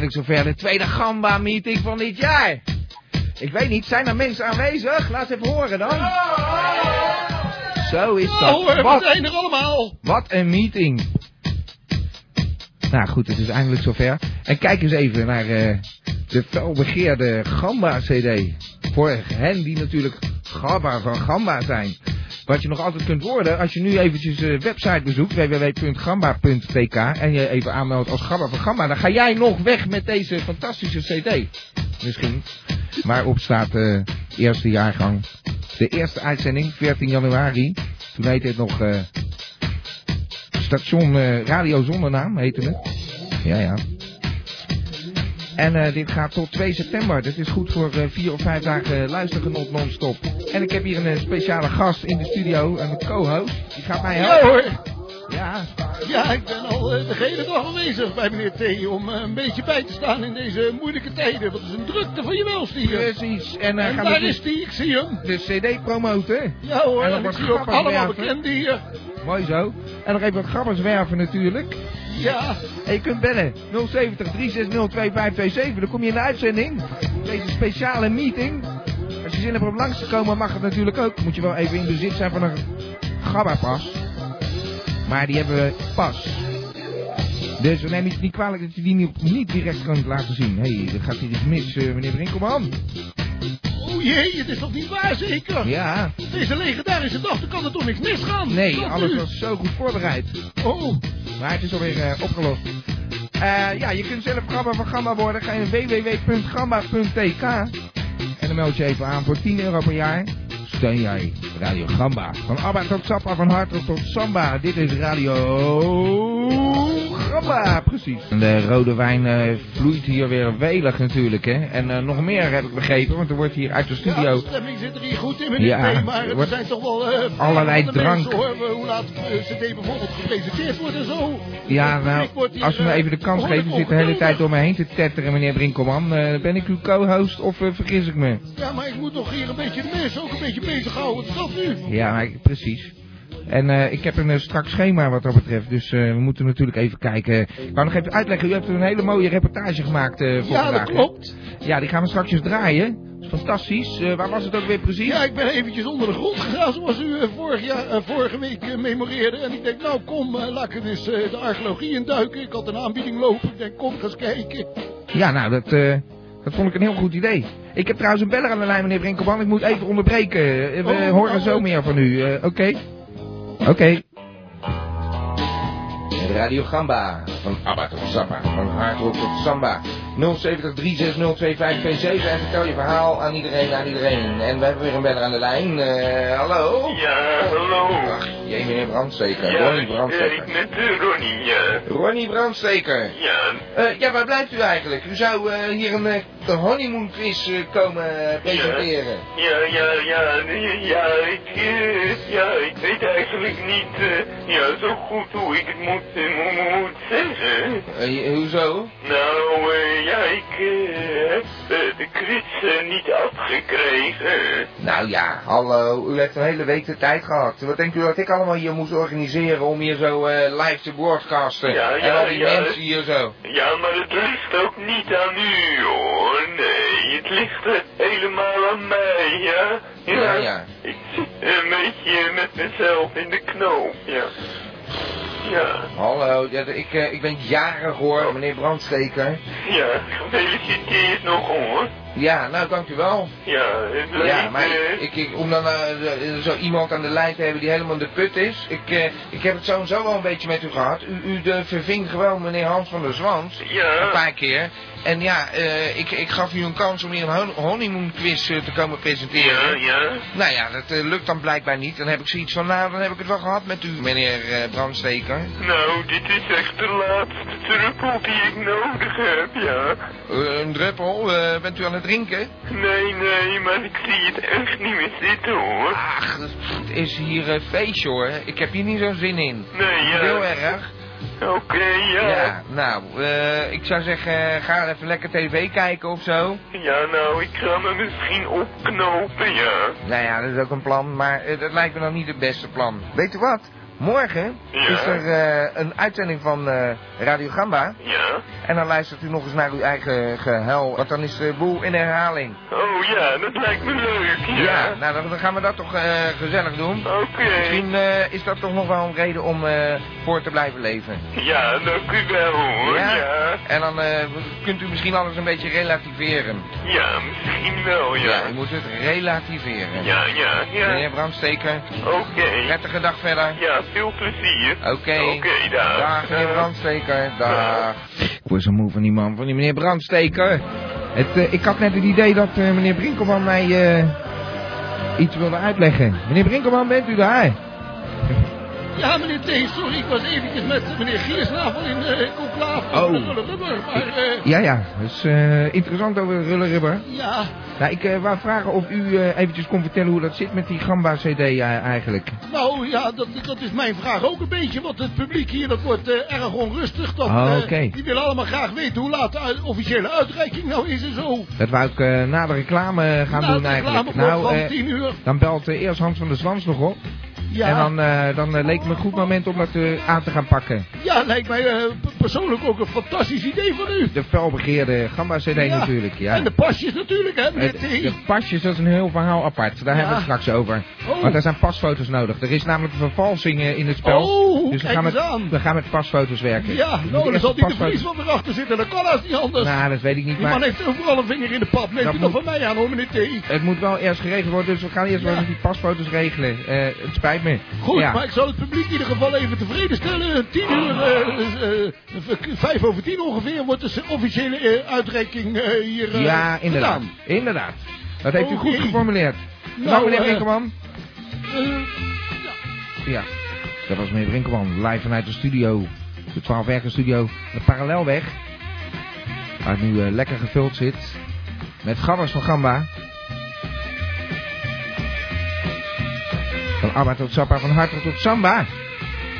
eindelijk zover de tweede Gamba-meeting van dit jaar. Ik weet niet, zijn er mensen aanwezig? Laat even horen dan. Zo is dat. Oh, we Wat, zijn er allemaal. wat een meeting. Nou goed, het is eindelijk zover. En kijk eens even naar eh, de felbegeerde Gamba-cd. Voor hen die natuurlijk Gamba van Gamba zijn. Wat je nog altijd kunt worden als je nu eventjes de website bezoekt, www.gamba.tk, en je even aanmeldt als Gamba van Gamba, dan ga jij nog weg met deze fantastische cd. Misschien. Waarop staat de eerste jaargang. De eerste uitzending, 14 januari. Toen heette het nog eh, station eh, Radio Zonder Naam, heette het. Ja, ja. En eh, dit gaat tot 2 september. Dat is goed voor eh, vier of vijf dagen luistergenot non-stop. En ik heb hier een eh, speciale gast in de studio, een co-host. Die gaat mij Ja helpen. hoor. Ja, Ja, ik ben al de hele dag aanwezig bij meneer T. om een beetje bij te staan in deze moeilijke tijden. Wat is een drukte van je welstier. precies. En, En gaan daar is die, ik zie hem. de cd promoten. Ja hoor, En dan en ik zie ook allemaal bekenden hier. Mooi zo. En nog even wat grappers werven natuurlijk. Ja, En je kunt bellen 070 360 2527. Dan kom je in de uitzending. Deze speciale meeting. Als je zin hebt om langs te komen, mag het natuurlijk ook. Moet je wel even in bezit zijn van een Gabba-pas. Maar die hebben we pas. Dus neem je het niet kwalijk dat je die niet, niet direct kunt laten zien. Hé, hey, er gaat hier iets mis, eh, meneer Brinkelman. Oh jee, het is toch niet waar zeker? Ja, Op Deze legendarische dag, kan er toch niks misgaan? nee, alles u? was zo goed voorbereid. Oh, Maar het is alweer eh, opgelost. Eh, ja, je kunt zelf Gamba van Gamba worden. Ga je naar www.gamba.tk En dan meld je even aan voor 10 euro per jaar. Steun jij Radio Gamba. Van Abba tot Sappa, van Hartog tot Samba. Dit is Radio Gamba, precies. En de rode wijn eh, vloeit hier weer welig natuurlijk, hè. En eh, nog meer heb ik begrepen, want er wordt hier uit de ja, studio... de stemming zit er hier goed in meneer Ja. Maar er zijn toch wel eh, allerlei drank. mensen, hoor, we- hoe laat cd bijvoorbeeld gepresenteerd wordt en zo. Ja, nou, hier, als we me even de kans geven, zit de hele tijd door me heen te tetteren, meneer Brinkelman. Eh, ben ik uw co-host of vergis ik me? Ja, maar ik moet toch hier een beetje de mensen ook een beetje bezighouden. Wat is dat nu? Ja, maar ik- precies. En eh, ik heb een eh, strak schema wat dat betreft, dus eh, we moeten natuurlijk even kijken. Ik wou nog even uitleggen, u hebt een hele mooie reportage gemaakt voor Ja, vandaag. dat hè? klopt. Ja, die gaan we straks draaien. Dat is fantastisch. Waar was het ook weer precies? Ja, ik ben eventjes onder de grond gegaan zoals u vorig jaar, vorige week memoreerde. En ik denk, nou kom, laat ik eens de archeologie induiken. Ik had een aanbieding lopen. Ik denk, kom, ga eens kijken. Ja, nou, dat, dat vond ik een heel goed idee. Ik heb trouwens een beller aan de lijn, meneer Brinkelman. Ik moet even onderbreken. We Oh, horen nou, zo meer van u. Eh, Oké. Radio Gamba. Van Abba tot Zappa. Van Hardrock tot Samba. 070 3602527 en vertel je verhaal aan iedereen, aan iedereen. En we hebben weer een beller aan de lijn. Eh, hallo? Ja, hallo. Ach, jee, meneer Brandsteker. Ja, Ronnie Brandsteker. ik ben Ronnie, ja. Ronnie Brandsteker. Ja, Eh, ja, waar blijft u eigenlijk? U zou eh, hier een de honeymoon quiz komen presenteren. ja, ja, ja, ja, ik, ja, ik weet eigenlijk niet, ja, zo goed hoe ik het moet, eh, mo- moet zeggen. Hoezo? Nou, eh, ja, ik eh, heb eh, de quiz eh, niet afgekregen. Nou ja, hallo. U heeft een hele week de tijd gehad. Wat denkt u dat ik allemaal hier moest organiseren om hier zo live te broadcasten? Ja, en ja, al die ja. mensen hier zo. Ja, maar het ligt ook niet aan u, hoor. Nee, het ligt helemaal aan mij, ja. Ja, ja. Ik zit een beetje met mezelf in de knoop, ja. Ja, Hallo, ja, ik, eh, ik ben jarig hoor, meneer Brandsteker. ja, gefeliciteerd nog, hoor. Ja, nou dank u wel. Ja. Ja, maar eh, ik, ik, om dan eh, eh, zo iemand aan de lijn te hebben die helemaal de put is. Ik, eh, ik heb het zo en zo wel een beetje met u gehad. U, u de verving gewoon meneer Hans van der Zwans. Een ja, paar keer. En ja, eh, ik, ik gaf u een kans om hier een hon- honeymoon quiz eh, te komen presenteren. Ja, ja. Nou ja, dat eh, lukt dan blijkbaar niet. Dan heb ik zoiets van, nou, dan heb ik het wel gehad met u, meneer eh, Brandsteker. Nou, dit is echt de laatste druppel die ik nodig heb, ja. Eh, een druppel, eh, bent u aan het drinken? Nee, nee, maar ik zie het echt niet meer zitten, hoor. Ach, het is hier een feestje hoor. Ik heb hier niet zo'n zin in. Nee, ja. Heel erg. Oké, ja. Ja, nou, eh, ik zou zeggen, ga even lekker tv kijken of zo. Ja, nou, ik ga me misschien opknopen, ja. Nou ja, dat is ook een plan, maar eh, dat lijkt me nog niet het beste plan. Weet u wat? Morgen Ja. is er eh, een uitzending van eh, Radio Gamba. Ja? En dan luistert u nog eens naar uw eigen gehuil. Want dan is de boel in herhaling. Oh ja, dat lijkt me leuk, ja. Ja, nou dan, dan gaan we dat toch eh, gezellig doen. Oké. Misschien is dat toch nog wel een reden om voor te blijven leven. Ja, dank u wel, hoor. Ja? Ja. En dan kunt u misschien alles een beetje relativeren. Ja, misschien wel, ja. Ja, u moet het relativeren. Ja, ja, ja. Meneer Brandsteker, Oké. prettige dag verder. Ja, veel plezier. Oké. Oké, dag. Dag, meneer. Brandsteker. Dag. Ik word zo moe van die man, van die meneer Brandsteker. Het, eh, ik had net het idee dat eh, meneer Brinkelman mij eh, iets wilde uitleggen. Meneer Brinkelman, bent u daar? Ja, meneer T, sorry, ik was eventjes met meneer Giersnavel in de conclave. Oh. Maar, eh, Ja, ja. Dat is eh, interessant over Rulleribber. ja, Nou, ik eh, wou vragen of u eventjes kon vertellen hoe dat zit met die Gamba-cd eigenlijk. nou ja, dat, dat is mijn vraag ook een beetje. Want het publiek hier, dat wordt erg onrustig. Dat, Oh, eh, oké. Die willen allemaal graag weten hoe laat de officiële uitreiking nou is en zo. Dat wou ik na de reclame gaan Na doen het eigenlijk. reclameblok Nou, van eh, 10 uur. dan belt eerst Hans van der Zwans nog op. Ja, En dan, eh, dan eh, leek me een goed moment om dat eh, aan te gaan pakken. ja, lijkt mij persoonlijk ook een fantastisch idee van u. De felbegeerde Gamba-cd Ja. natuurlijk, ja. En de pasjes natuurlijk, hè, meneer Het- T. de pasjes, dat is een heel verhaal apart. Daar hebben we het straks over. Oh. Want er zijn pasfoto's nodig. Er is namelijk een vervalsing in het spel. Oh, dus we gaan, met, we gaan met pasfoto's werken. Ja, nou, dan zal die de vries van erachter zitten. Dat kan als niet anders. Nou, dat weet ik niet, die man maar heeft overal een vinger in de pap. Neemt Dat u nog moet- van mij aan, hoor, meneer T. het moet wel eerst geregeld worden. Dus we gaan eerst Ja. wel even die pasfoto's regelen. Eh, het spijt me. Goed, ja. maar ik zal het publiek in ieder geval even tevreden stellen. 10 uur, eh, eh, vijf over tien ongeveer, wordt de officiële uitreiking hier ja, inderdaad. gedaan. Inderdaad. Dat heeft u goed geformuleerd. Nou, Nou, meneer Brinkelman. Eh, Ja, dat was meneer Brinkelman. Live vanuit de studio. De 12 werken studio. De Parallelweg. Waar nu eh, lekker gevuld zit. Met gabbers van Gamba. Van Abba tot Sappa, van Hartog tot Samba.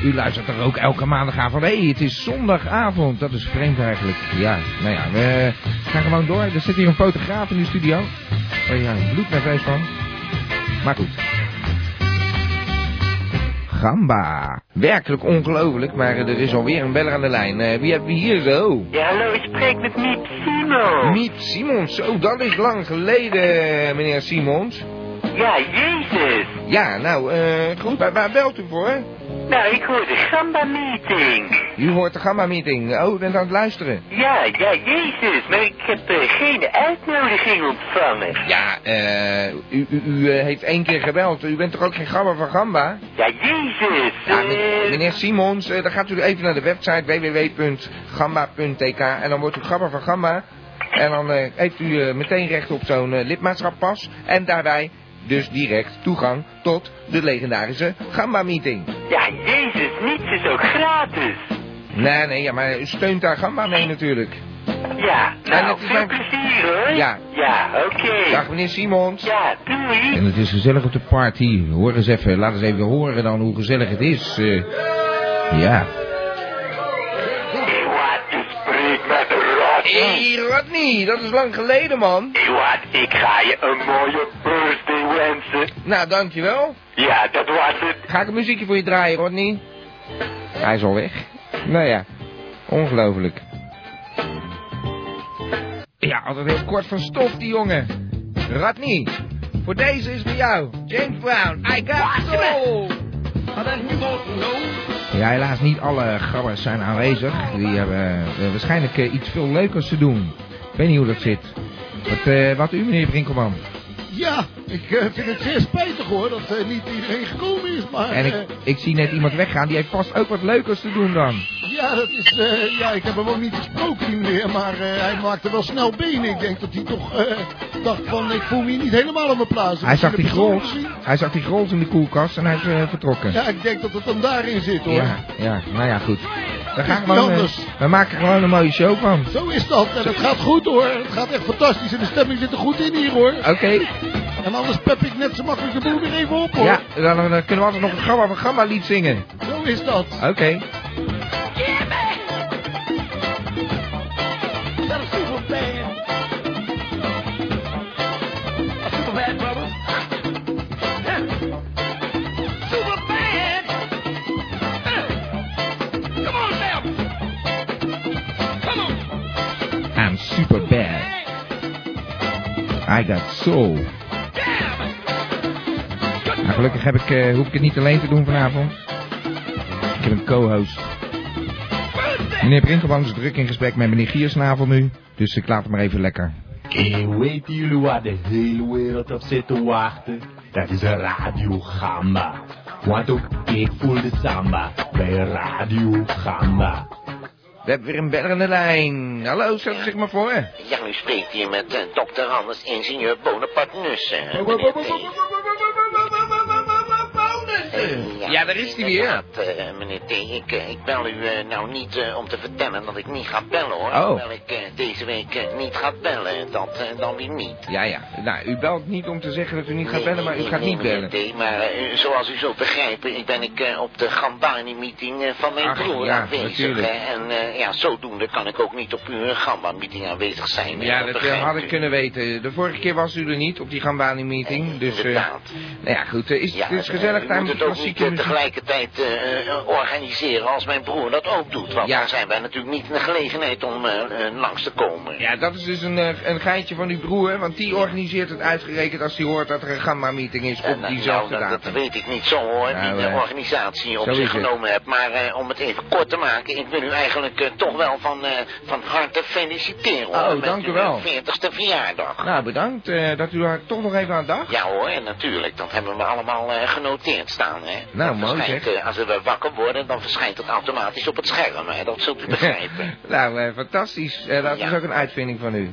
U luistert er ook elke maandagavond. Hé, hey, het is zondagavond. Dat is vreemd eigenlijk. Ja, nou ja, we gaan gewoon door. Er zit hier een fotograaf in de studio. Waar je een bloednerveus van. Maar goed. Gamba. Werkelijk ongelooflijk, maar er is alweer een beller aan de lijn. Eh, wie hebben we hier zo? Ja, hallo, ik spreek met Miep Simo. Miep Simons. Zo, dat is lang geleden, meneer Simons. Ja, jezus. Ja, nou, eh, goed. Waar, waar belt u voor? Nou, ik hoor de Gamba-meeting. U hoort de Gamma-meeting. Oh, u bent aan het luisteren. Ja, ja, jezus. Maar ik heb eh, geen uitnodiging ontvangen. Ja, eh, u, u, u eh, heeft één keer gebeld. U bent toch ook geen Gamba van Gamba? Ja, jezus. Ja, eh, me- meneer Simons, eh, dan gaat u even naar de website www.gamba.tk en dan wordt u Gamba van Gamba. En dan eh, heeft u eh, meteen recht op zo'n lidmaatschappas. En daarbij dus direct toegang tot de legendarische Gamba-meeting. Ja, jezus, niets is ook gratis. Nee, nee, ja, maar u steunt daar Gamba mee natuurlijk. Ja, En nou, het is veel mijn- plezier hoor. Ja. Ja, oké. Dag meneer Simons. Ja, doei. En het is gezellig op de party. Hoor eens even, laat eens even horen dan hoe gezellig het is. Eh, ja. Wat, je spreekt met Rodney. Hé, hey, Rodney, dat is lang geleden, man. Wat, ik ga je een mooie birthday wensen. Nou, dankjewel. Ja, dat was het. Ga ik een muziekje voor je draaien, Rodney? Hij is al weg. Nou ja, ongelooflijk. Ja, altijd heel kort van stof, die jongen. Rodney, voor deze is voor jou. James Brown, I got soul. Ja, helaas niet alle grabbers zijn aanwezig. Die hebben eh, waarschijnlijk eh, iets veel leukers te doen. Ik weet niet hoe dat zit. Wat, eh, wat u, meneer Brinkelman? Ja, ik eh, vind het zeer spijtig hoor dat eh, niet iedereen gekomen is, maar... En ik, eh, ik zie net iemand weggaan, die heeft vast ook wat leukers te doen dan. ja, dat is, ja, ik heb hem ook niet gesproken die meneer, maar hij maakte wel snel benen. Ik denk dat hij toch dacht van, ik voel me hier niet helemaal op mijn plaats. Hij zag die grols, hij zag die grols in de koelkast en hij is vertrokken. Ja, ik denk dat het dan daarin zit hoor. Ja, ja, nou ja, goed. We, gaan gewoon, anders. we maken gewoon een mooie show van. Zo is dat. En het gaat goed hoor. Het gaat echt fantastisch. En de stemming zit er goed in hier hoor. Oké, En anders pep ik net zo makkelijk de boel weer even op hoor. ja, dan, dan kunnen we altijd nog een gamma van gamma lied zingen. Zo is dat. Oké. That a super bad. Nou, gelukkig heb ik, eh, hoef ik het niet alleen te doen vanavond. Ik heb een co-host. Meneer Brinkelman is druk in gesprek met meneer Giersnavel nu. Dus ik laat hem maar even lekker. En weten jullie waar de hele wereld op zit te wachten? Dat is Radio Gamba. Want ook ik voel de samba bij Radio Gamba. We hebben weer een beller aan de lijn. Hallo, stel zich maar voor. Ja, u spreekt hier met eh, dokter Anders, ingenieur Bonaparte Nussen. Ja, daar is hij weer. eh, meneer T, ik, eh, ik bel u eh, nou niet om te vertellen dat ik niet ga bellen hoor. Oh. Hoewel ik deze week niet ga bellen, dat dan weer niet. Ja, ja. Nou, u belt niet om te zeggen dat u niet gaat Nee, bellen, maar u nee, gaat nee, niet bellen. meneer T, maar zoals u zult begrijpen, ik ben ik op de Gambani-meeting van mijn broer ja, aanwezig. En ja, zodoende kan ik ook niet op uw Gamba-meeting aanwezig zijn. Ja, dat had ik kunnen weten. De vorige keer was u er niet op die Gambani-meeting. Dus, Inderdaad. nou ja, goed. is, het is gezellig daar ook niet muziek. tegelijkertijd eh, eh, organiseren als mijn broer dat ook doet. Want Ja. dan zijn wij natuurlijk niet in de gelegenheid om eh, langs te komen. Ja, dat is dus een, een geintje van uw broer, want die organiseert het uitgerekend als hij hoort dat er een Gamma-meeting is op eh, diezelfde nou, dat, dat weet ik niet zo hoor, Nou, die de organisatie op zich genomen hebt. Maar om het even kort te maken, ik wil u eigenlijk toch wel van, van harte feliciteren hoor. Oh, dank u wel. 40ste verjaardag. Nou, bedankt dat u daar toch nog even aan dacht. Ja hoor, natuurlijk, dat hebben we allemaal genoteerd staan. Hè. Nou, mooi, zeg. eh, als we wakker worden, dan verschijnt het automatisch op het scherm. Hè. Dat zult u begrijpen. nou, eh, fantastisch. Eh, dat is ook een uitvinding van u.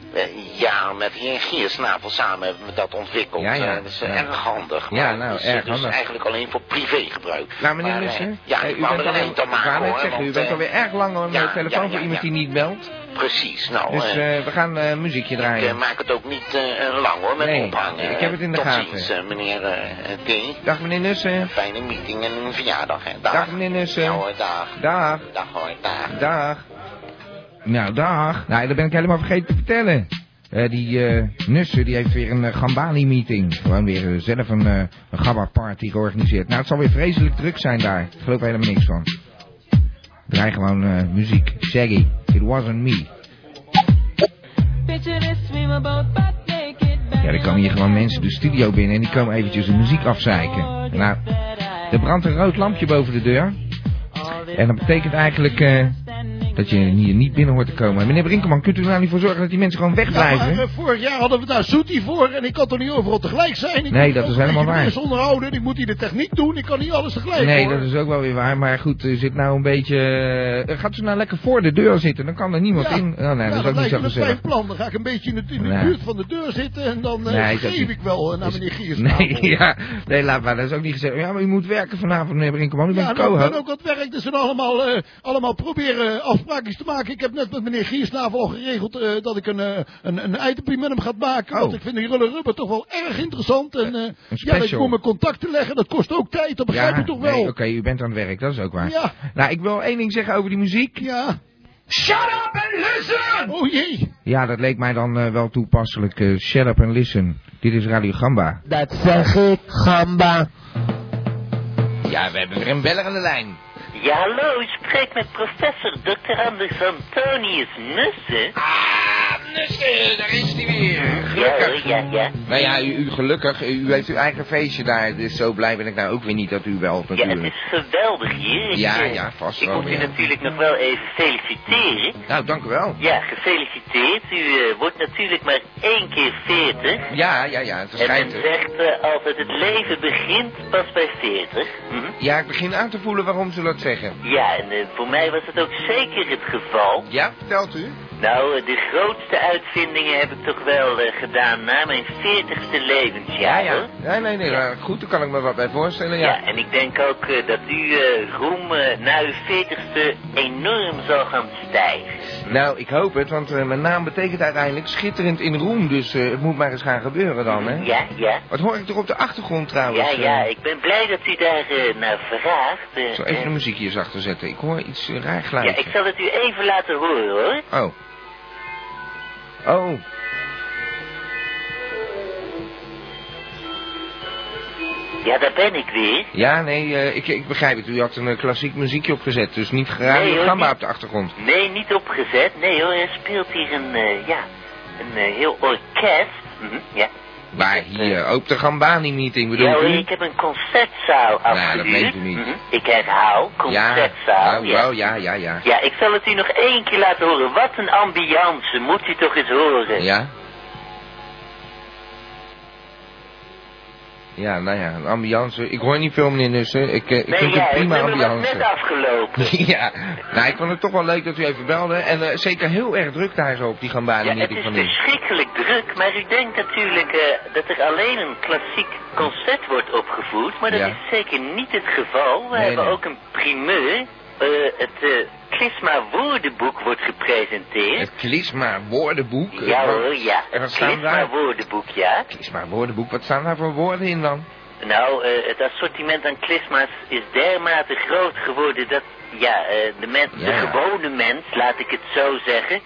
Ja, met en Giersnavel samen hebben we dat ontwikkeld. Ja, ja. Eh, dat is eh, Ja. erg handig. Ja, nou, het is, eh, erg dus handig. eigenlijk alleen voor privégebruik. Nou, meneer Nussen, ja, ik u wou er een alweer, eind aan ik wou maken hoor. zeggen, u bent alweer erg lang aan de telefoon voor iemand die niet belt. Precies, nou, Dus we gaan muziekje ik draaien. eh, maak het ook niet lang hoor, met Nee, ophangen. ik heb het in de Tot gaten. ziens, eh, meneer T. Dag meneer Nussen. Fijne meeting en een verjaardag, hè. Dag. Dag meneer Nussen. Ja hoor, dag. Dag. Dag hoor, dag. Dag. Nou, dag. Nou, dat ben ik helemaal vergeten te vertellen. Eh, die eh Nussen, die heeft weer een eh, Gambani-meeting. Gewoon weer zelf een, een Gabba-party georganiseerd. Nou, het zal weer vreselijk druk zijn daar. Ik geloof er helemaal niks van. Draai gewoon muziek. Shaggy, it wasn't me. Ja, er komen hier gewoon mensen de studio binnen en die komen eventjes de muziek afzeiken. Nou, er brandt een rood lampje boven de deur. En dat betekent eigenlijk dat je hier niet binnen hoort te komen. Meneer Brinkelman, kunt u er nou niet voor zorgen dat die mensen gewoon Ja, wegblijven? maar, eh, vorig jaar hadden we daar Soetie voor en ik kan toch niet overal tegelijk zijn. Ik Nee, dat is helemaal waar. mensen onderhouden. Ik moet hier de techniek doen. Ik kan niet alles tegelijk Nee, hoor. dat is ook wel weer waar. Maar goed, u zit nou een beetje... eh, gaat u nou lekker voor de deur zitten? Dan kan er niemand Ja. in. Oh, nee, Ja, dat is ook niet zo gezellig. fijn plan. Dan ga ik een beetje in de, in de Nee. buurt van de deur zitten en dan eh Nee, dat geef ik wel eh, naar meneer Giers. Nee, ja, nee, laat maar. Dat is ook niet gezellig. Ja, maar u moet werken vanavond, meneer Brinkelman. U Ja, bent nou, ik ben co-host. ook aan het werk, dus we allemaal, eh, allemaal proberen afspraakjes te maken. Ik heb net met meneer Giersnavel al geregeld eh, dat ik een, eh, een, een itempje met hem ga maken. Oh. Want ik vind die rulle rubber toch wel erg interessant. En eh, ja, ik special. moet mijn contacten leggen, dat kost ook tijd, dat begrijp ja, je toch wel? nee, oké, u bent aan het werk. Dat is ook waar. Ja. Nou, ik wil één ding zeggen over die muziek. Ja. Shut up and listen! Oh jee. Ja, dat leek mij dan wel toepasselijk. shut up and listen. Dit is Radio Gamba. Dat zeg ik, gamba. Ja, we hebben weer een beller aan de lijn. Ja, hallo, u spreekt met professor Dr. Anders Antonius Nussen. Nussen, daar is hij weer. Ja, Gelukkig. ja, ja. Nou ja, u, u gelukkig. U heeft uw eigen feestje daar. Dus zo blij ben ik nou ook weer niet dat u belt Ja, het natuurlijk. is geweldig hier. Ik, Ja, eh, ja, vast Ik wel, moet u ja. natuurlijk nog wel even feliciteren. Nou, dank u wel. Ja, gefeliciteerd. U eh, wordt natuurlijk maar één keer 40. Ja, ja, ja, het En men zegt eh, altijd het leven begint pas bij 40. Hm? Ja, ik begin aan te voelen waarom ze dat zeggen. Ja, en eh, voor mij was het ook zeker het geval. Ja, vertelt u? Nou, de grootste uitvindingen heb ik toch wel eh, gedaan na mijn 40ste levensjaar. hoor. Nee, nee, nee, maar goed, daar kan ik me wat bij voorstellen, ja. Ja, en ik denk ook eh, dat uw eh, roem na uw 40ste enorm zal gaan stijgen. Nou, ik hoop het, want mijn naam betekent uiteindelijk schitterend in roem, dus het moet maar eens gaan gebeuren dan, hè? Ja, ja. Wat hoor ik toch op de achtergrond trouwens? Ja, ja, ik ben blij dat u daar naar vraagt. Ik zal even de muziekjes achter zetten. Ik hoor iets raar Ja, geluidje. ik zal het u even laten horen, hoor. Oh. Oh. Ja, daar ben ik weer. Ja, nee, eh, ik, ik begrijp het. U had een eh, klassiek muziekje opgezet, dus niet Nee, radio hoor, gamba niet. op de achtergrond. Nee, niet opgezet. Nee hoor, er speelt hier een, eh, ja, een heel orkest. Mhm, ja. Maar hier, op de Gambani-meeting Ja bedoelt hoor, u? ik heb een concertzaal Nou, afgehuurd. dat meent u niet. Mhm, Ik herhaal, Ja, concertzaal. oh, oh, ja, ja, ja. Ja, ik zal het u nog één keer laten horen. Wat een ambiance, moet u toch eens horen. Ja? Ja, nou ja, een ambiance. Ik hoor niet veel, meneer Nussen. Ik, eh, ik nee, vind het het prima ambiance. net afgelopen. ja, nou, ik vond het toch wel leuk dat u even belde. En eh, zeker heel erg druk daar zo op die Ja, het is van u. verschrikkelijk druk, maar u denkt natuurlijk eh, dat er alleen een klassiek concert wordt opgevoerd, maar dat Ja. is zeker niet het geval. We Nee, hebben nee. ook een primeur. Eh, het eh Klisma woordenboek wordt gepresenteerd. Het Klisma woordenboek. ja wat- hoor, ja. En wat staan Klisma daar? woordenboek, ja. Klisma woordenboek, wat staan daar voor woorden in dan? Nou, eh, het assortiment aan klisma's is dermate groot geworden dat, ja, de, mens, Ja. de gewone mens, laat ik het zo zeggen,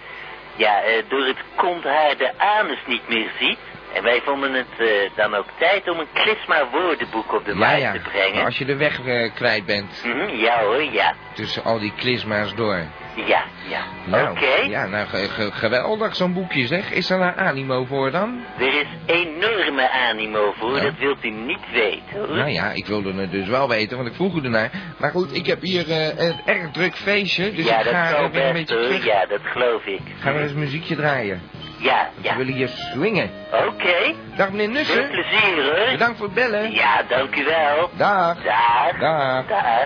ja, door het konthaar de anus niet meer ziet. En wij vonden het eh, dan ook tijd om een klisma woordenboek op de markt ja. te brengen. Als je de weg eh, kwijt bent Mhm, ja hoor, ja. tussen al die klisma's door. Ja, ja. Nou, Oké. ja, nou, ge- ge- geweldig zo'n boekje zeg. Is er nou animo voor dan? Er is enorme animo voor, dat wilt u niet weten hoor. Nou ja, ik wilde het dus wel weten, want ik vroeg u ernaar. Maar goed, ik heb hier eh, een erg druk feestje, dus ja, ik dat ga eh, weer een beetje terug. Ja, dat geloof ik. Ga weer eens muziekje draaien. Ja, We ja. willen hier swingen. Oké. Dag meneer Veel Nussen. plezier hoor. Bedankt voor het bellen. Ja, dank u wel. Dag. Dag. Dag. Dag.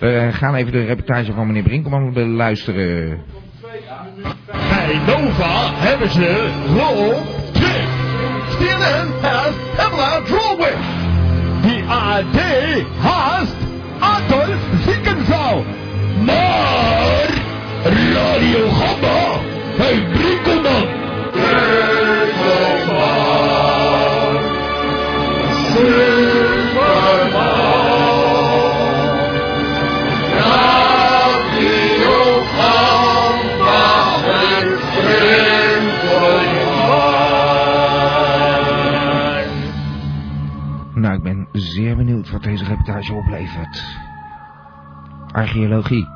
We gaan even de reportage van meneer Brinkelman beluisteren. Bij Nova hebben ze Roll Tip. CNN has Pamela Drolwig. Die AD haast Adolf Ziekenzaal. Maar Radio Gamma bij Brinkelman. Brinkelman. Zeer benieuwd wat deze reportage oplevert. Archeologie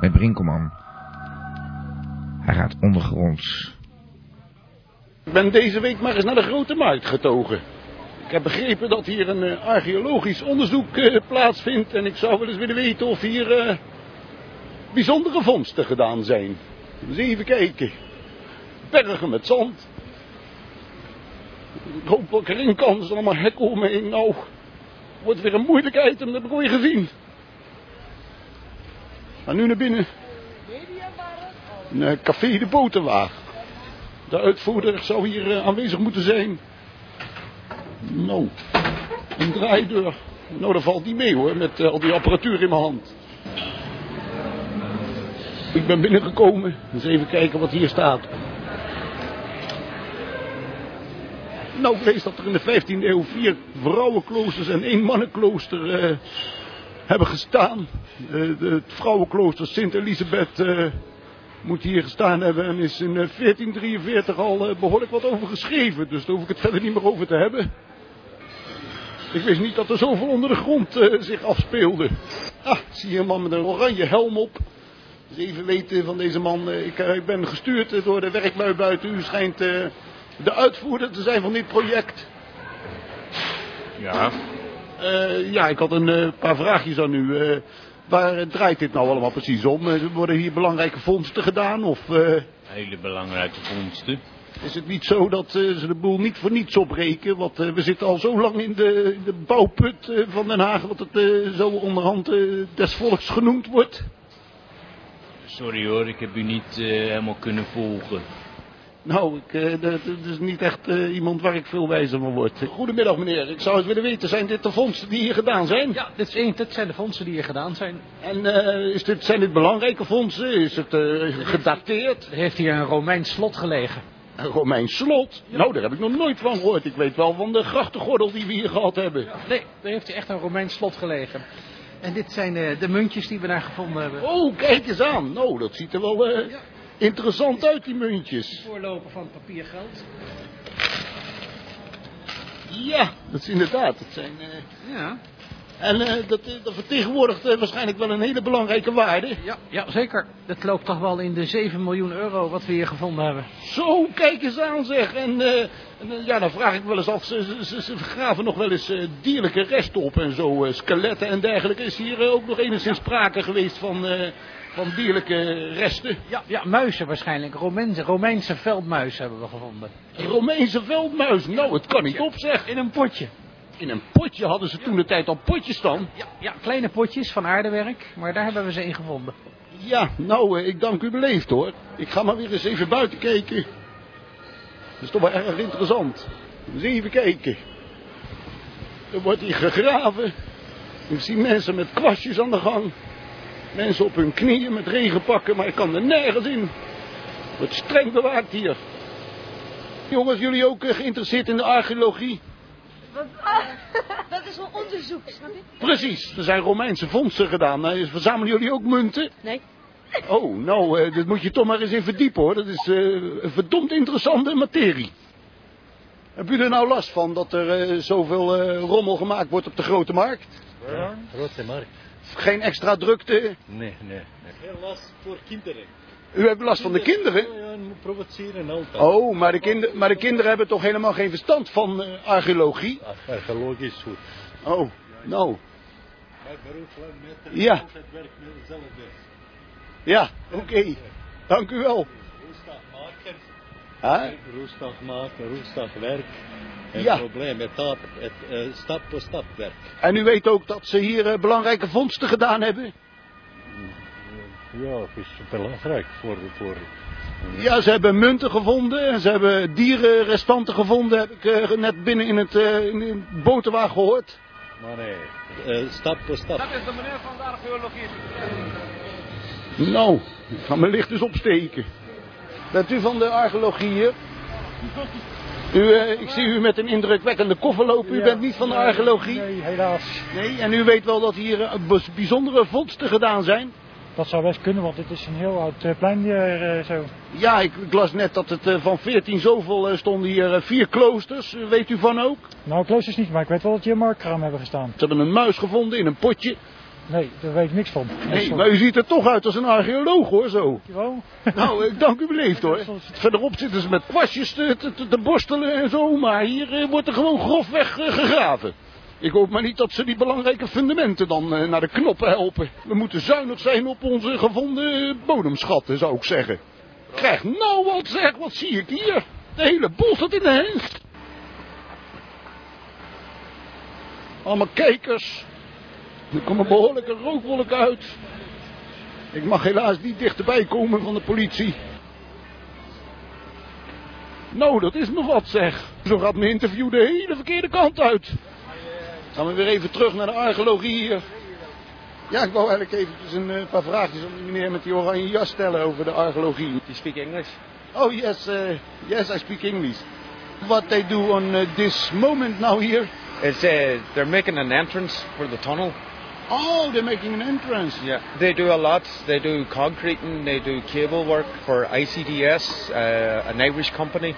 met Brinkelman. Hij gaat ondergronds. Ik ben deze week maar eens naar de Grote Markt getogen. Ik heb begrepen dat hier een eh, archeologisch onderzoek eh, plaatsvindt. En ik zou wel eens willen weten of hier eh, bijzondere vondsten gedaan zijn. Dus even kijken. Bergen met zand. Ik hoop dat erin kan. Zijn allemaal hekken om. Nou, wordt weer een moeilijk item. Dat heb gezien. Maar nu naar binnen. Een café de Boterwaag. De uitvoerder zou hier eh, aanwezig moeten zijn. Nou, een draaideur. Nou, dat valt niet mee hoor, met eh, al die apparatuur in mijn hand. Ik ben binnengekomen. Eens even kijken wat hier staat. Nou, ik lees dat er in de 15e eeuw vier vrouwenkloosters en één mannenklooster eh, hebben gestaan. Eh, het vrouwenklooster Sint-Elisabeth eh, moet hier gestaan hebben en is in eh, 1443 al eh, behoorlijk wat over geschreven. Dus daar hoef ik het verder niet meer over te hebben. Ik wist niet dat er zoveel onder de grond zich afspeelde. Ah, zie hier een man met een oranje helm op. Even weten van deze man. ik, ik ben gestuurd door de werklui buiten. U schijnt de uitvoerder te zijn van dit project. Ja, Eh, ja, ik had een eh, paar vraagjes aan u. Eh, waar draait dit nou allemaal precies om? Worden hier belangrijke vondsten gedaan? Of, hele belangrijke vondsten. Is het niet zo dat ze de boel niet voor niets opbreken? Want we zitten al zo lang in de, de bouwput van Den Haag... wat het zo onderhand des volks genoemd wordt. Sorry hoor, ik heb u niet helemaal kunnen volgen. Nou, ik, eh, dat, dat is niet echt eh, iemand waar ik veel wijzer van word. Goedemiddag meneer, ik zou eens willen weten, zijn dit de vondsten die hier gedaan zijn? Ja, dit, is één, dit zijn de fondsen die hier gedaan zijn. En eh, is dit, zijn dit belangrijke fondsen? Is het eh, gedateerd? Er heeft hier een Romeins slot gelegen. Een Romeins slot? Nou, daar heb ik nog nooit van gehoord. Ik weet wel van de grachtengordel die we hier gehad hebben. Nee, daar heeft hier echt een Romeins slot gelegen. En dit zijn eh, de muntjes die we daar gevonden hebben. Oh, kijk eens aan. Nou, dat ziet er wel eh, interessant uit, die muntjes. Voorlopen van papiergeld. Ja, dat is inderdaad. Dat zijn, eh, Ja. En eh, dat, eh, dat vertegenwoordigt waarschijnlijk wel een hele belangrijke waarde. Ja, ja, zeker. Dat loopt toch wel in de 7 miljoen euro wat we hier gevonden hebben. Zo, kijk eens aan zeg. En, en, ja, dan vraag ik wel eens af, ze, ze, graven nog wel eens dierlijke resten op en zo, skeletten en dergelijke. Is hier ook nog enigszins sprake geweest van, van dierlijke resten? Ja, ja muizen waarschijnlijk. Romeinse, Romeinse veldmuizen hebben we gevonden. Romeinse veldmuis, nou, het kan niet op zeg. In een potje. In een potje hadden ze toen de tijd al potjes dan. Ja, ja, kleine potjes van aardewerk, maar daar hebben we ze in gevonden. Ja, nou, eh, ik dank u beleefd hoor. Ik ga maar weer eens even buiten kijken. Dat is toch wel erg interessant. Eens even kijken. Er wordt hier gegraven. Ik zie mensen met kwastjes aan de gang. Mensen op hun knieën met regenpakken, maar ik kan er nergens in. Wordt streng bewaakt hier. Jongens, jullie ook eh, geïnteresseerd in de archeologie? Dat is wel onderzoek, snap je? Precies, er zijn Romeinse vondsten gedaan. Eh, Verzamelen jullie ook munten? Nee. Oh, nou, eh, dat moet je toch maar eens in verdiepen hoor. Dat is eh, een verdomd interessante materie. Heb u er nou last van dat er eh, zoveel eh, rommel gemaakt wordt op de grote markt? Grote markt. Geen extra drukte? Nee, nee. nee. Heel last voor kinderen. U hebt last van de kinderen? Ja, provoceren altijd. Oh, maar de, kinder, maar de kinderen hebben toch helemaal geen verstand van eh, archeologie? Archeologisch goed. Oh, nou, Mijn beroep met Ja. ja, oké. Dank u wel. Huh? Roestaf maken, roestafwerk. Het Ja. probleem, het, tap, het eh, stap voor stap werk. En u weet ook dat ze hier eh, belangrijke vondsten gedaan hebben? Ja, het is belangrijk voor, voor Ja, ze hebben munten gevonden en ze hebben dierenrestanten gevonden, heb ik eh, net binnen in het, eh, in gehoord. maar nee, eh, stap voor stap. is de meneer van de archeologie. Nou, ik ga mijn licht eens opsteken. Bent u van de archeologie hier? U, eh, ik zie u met een indrukwekkende koffer lopen. U bent niet van de archeologie? Nee, helaas. Nee, en u weet wel dat hier eh, bijzondere vondsten gedaan zijn? Dat zou best kunnen, want dit is een heel oud eh, plein hier zo. Ja, ik, ik las net dat het van 14 zoveel stonden hier vier kloosters. Weet u van ook? Nou, kloosters niet, maar ik weet wel dat hier een marktkraam hebben gestaan. Ze hebben een muis gevonden in een potje. Nee, daar weet ik niks van. Nee, maar u ziet er toch uit als een archeoloog hoor, zo. Dankjewel. Nou, ik dank u beleefd hoor. Verderop zitten ze met kwastjes te, te, te- te borstelen en zo, maar hier eh, wordt er gewoon grofweg eh, gegraven. Ik hoop maar niet dat ze die belangrijke fundamenten dan eh, naar de knoppen helpen. We moeten zuinig zijn op onze gevonden bodemschatten, zou ik zeggen. Krijg nou wat zeg, wat zie ik hier? De hele bos staat in de hens. Allemaal kijkers. Er komen behoorlijke rookwolken uit. Ik mag helaas niet dichterbij komen van de politie. Nou, dat is nog wat zeg. Zo gaat mijn interview de hele verkeerde kant uit. Gaan we weer even terug naar de archeologie hier. Ja, ik wou eigenlijk eventjes een eh, paar vraagjes aan die meneer met die oranje jas stellen over de archeologie. You speak English? Oh yes, uh, yes, I speak English. What they do on uh, this moment now here? It's uh, they're making an entrance for the tunnel. Oh, they're making an entrance. Yeah, they do a lot. They do concreting. They do cable work for ICDS, uh, an Irish company.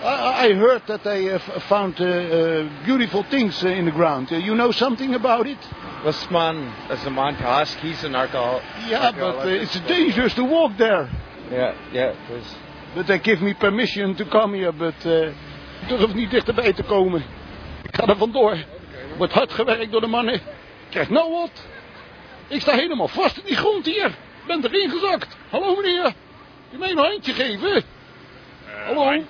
I, I heard that they uh, found uh, uh, beautiful things uh, in the ground. Uh, you know something about it? This man is the man to ask. He's an alcohol. Yeah, but uh, it's dangerous to walk there. Yeah, yeah. But they give me permission to come here, but uh, ik durf niet dichterbij te komen. Ik ga er vandoor. Wordt hard gewerkt door de mannen. Krijg nou wat. Ik sta helemaal vast in die grond hier. Ben erin gezakt. Hallo meneer. Je mij een handje geven? Eh, Hallo? Hé,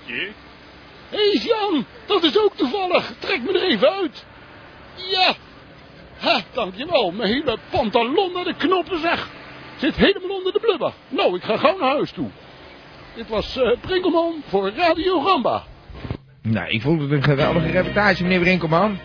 hey, Jan, dat is ook toevallig. Trek me er even uit. Ja. Ha, dankjewel. Mijn hele pantalon naar de knoppen, zeg. Zit helemaal onder de blubber. Nou, ik ga gauw naar huis toe. Dit was uh, Brinkelman voor Radio Gamba. Nou, ik vond het een geweldige reportage, meneer Brinkelman.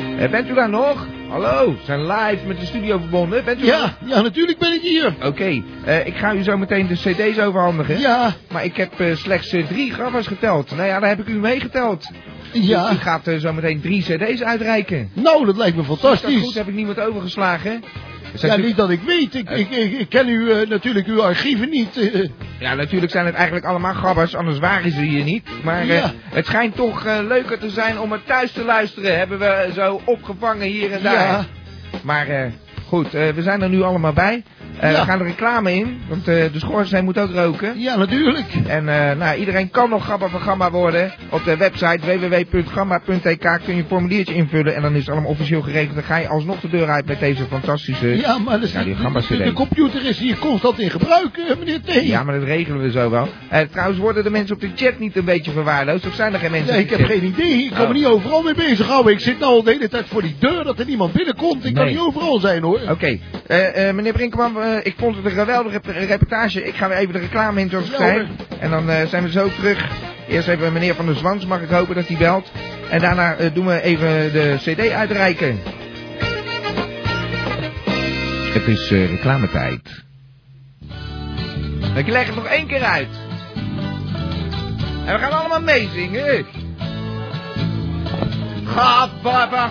Uh, bent u daar nog? Hallo, we zijn live met de studio verbonden. Bent u ja, ja, natuurlijk ben ik hier. Oké, uh, ik ga u zo meteen de cd's overhandigen. Ja. Maar ik heb uh, slechts drie gramma's geteld. Nou ja, daar heb ik u meegeteld. Ja. U gaat zo meteen drie cd's uitreiken. Nou, dat lijkt me fantastisch. Is dat goed? Heb ik niemand overgeslagen? Ja, niet dat ik weet. Ik, ik, ik, ik ken u uh, natuurlijk uw archieven niet. Uh. Ja, natuurlijk zijn het eigenlijk allemaal gabbers, anders waren ze hier niet. Maar uh, ja. het schijnt toch leuker te zijn om het thuis te luisteren. Hebben we zo opgevangen hier en daar. Ja. Maar goed, we zijn er nu allemaal bij. Uh, ja. We gaan de reclame in, want uh, de schoorsteen moet ook roken. Ja, natuurlijk. En nou, iedereen kan nog Gabba van Gamma worden. Op de website www.gamma.tk kun je een formuliertje invullen en dan is het allemaal officieel geregeld. Dan ga je alsnog de deur uit met deze fantastische... Ja, maar ja, die Gamma de, de computer is hier constant in gebruik, meneer T. Ja, maar dat regelen we zo wel. trouwens, worden de mensen op de chat niet een beetje verwaarloosd? Of zijn er geen mensen Nee, ik heb chat? geen idee. Ik kan oh. me niet overal mee bezighouden. Ik zit nou al de hele tijd voor die deur dat er niemand binnenkomt. Ik nee. kan niet overal zijn, hoor. Oké. Okay. meneer Brinkman, ik vond het een geweldige reportage. Ik ga weer even de reclame in, zoals ik zei. En dan zijn we zo terug. Eerst even meneer Van der Zwans, mag ik hopen dat hij belt. En daarna doen we even de cd uitreiken. Het is reclametijd. Ik leg het nog één keer uit. En we gaan allemaal meezingen.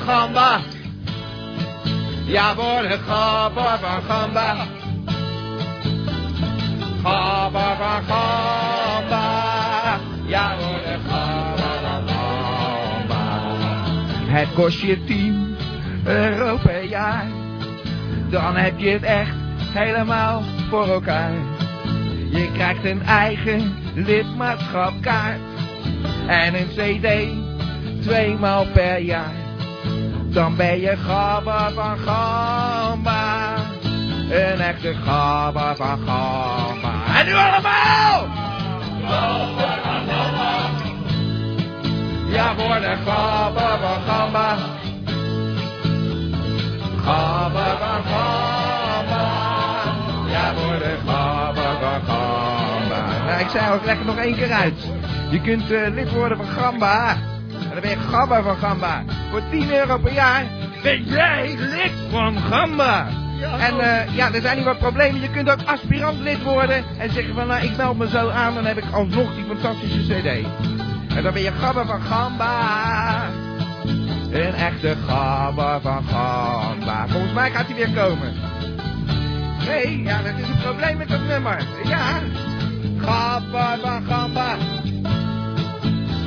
Van Ja, worden Gabba van Gamba. Gamba. Ja hoor, de Gabba van Gamba. Het kost je 10 euro per jaar. Dan heb je het echt helemaal voor elkaar. Je krijgt een eigen lidmaatschapkaart. En een cd tweemaal per jaar. Dan ben je Gabba van Gamba. Een echte gabba van gamba. En nu allemaal! Gamba. Ja, voor de gabba van gamba. Gabba van gamba. Ja, voor de van gamba. Nou, ik zei ook lekker nog één keer uit. Je kunt uh, lid worden van gamba. En dan ben je gabba van gamba. Voor 10 euro per jaar ben jij lid van gamba. Ja, en uh, ja, er zijn hier wat problemen. Je kunt ook aspirant lid worden en zeggen van, nou, ik meld me zo aan, dan heb ik alsnog die fantastische cd. En dan ben je gabba van gamba. Een echte gabba van gamba. Volgens mij gaat hij weer komen. Nee, ja, dat is een probleem met dat nummer. Ja, gabba van gamba.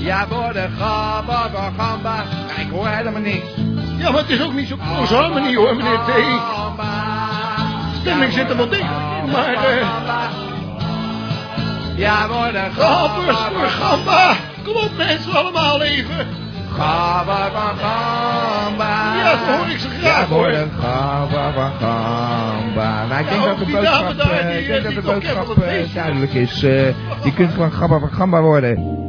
Ja, worden gabba van gamba. Ja, ik hoor helemaal niks. Ja, maar het is ook niet zo close harmony hoor, meneer T. Stemming zit er wel dik in, maar... Uh... Ja, worden gabbers voor gamba. Kom op mensen, allemaal even. Gabba van gamba. Ja, zo hoor ik ze graag ja, hoor. worden gabba van gamba. Nou, ik denk Ja, dat de boodschap, eh, ik denk eh, dat de boodschap eh, duidelijk is. Eh, je kunt gewoon gabba van gamba worden.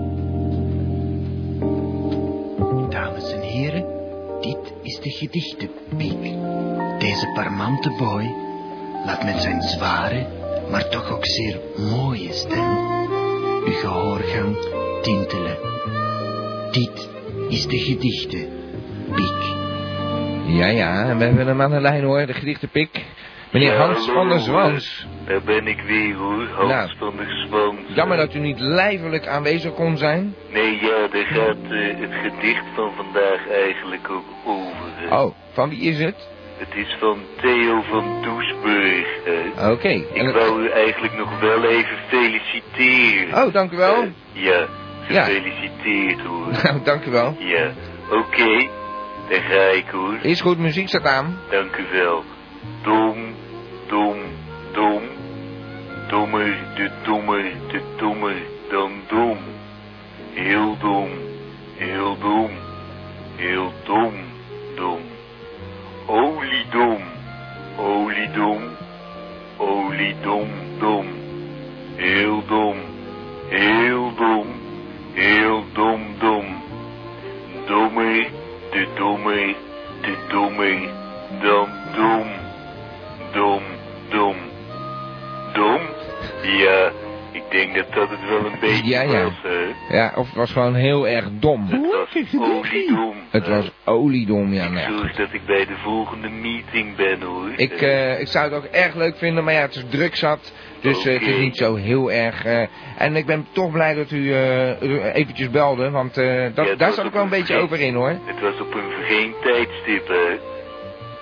De gedichtenpiek. Deze parmante boy laat met zijn zware, maar toch ook zeer mooie stem uw gehoorgang tintelen. Dit is de gedichtenpiek. Ja, ja, en we hebben hem aan de lijn hoor, de gedichtenpik. Meneer Hans van der. Zwans. Daar ben ik weer hoor, Hans Nou. van der Zwans. Jammer dat u niet lijfelijk aanwezig kon zijn. Nee, ja, daar gaat eh, het gedicht van vandaag eigenlijk ook over. hè. Oh, van wie is het? Het is van Theo van Doesburg. Oké. Ik en wou u eigenlijk nog wel even feliciteren. Oh, dank u wel. Eh, ja, Ja. gefeliciteerd hoor. Nou, dank u wel. Ja, oké. Daar ga ik hoor. Is goed, muziek staat aan. Dank u wel. Dom, dom, dom. Dommer, de dommer, de dommer dan dom. Heel dom, was gewoon heel erg dom. Het was oliedom. Het was oliedom, ja. Nou ja. Zorg dat ik bij de volgende meeting ben, hoor. Ik, eh, ik zou het ook erg leuk vinden, maar ja, het is druk zat. Dus eh, het is niet zo heel erg. eh, en ik ben toch blij dat u eh, eventjes belde, want eh, dat, Ja, daar zat ik wel een een beetje over in hoor. Het was op een vreemd tijdstip, hè.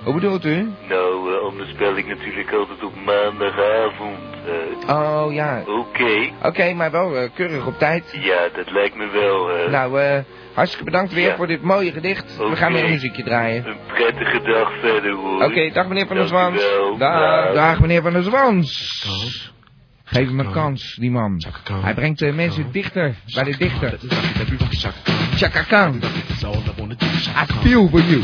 Hoe bedoelt u? Nou, eh, anders bel ik natuurlijk altijd op maandagavond. hè. Oh ja. Oké. Oké, maar wel eh, keurig op tijd. Ja, dat lijkt me wel. Nou, eh, hartstikke bedankt weer Ja. voor dit mooie gedicht. We gaan weer een muziekje draaien. Een prettige dag verder, hoor. Oké, dag meneer Van der Zwans. Dag. dag meneer Van der Zwans. Geef hem een kans, die man. Hij brengt de mensen dichter bij de dichter. Chaka Khan. I feel for you.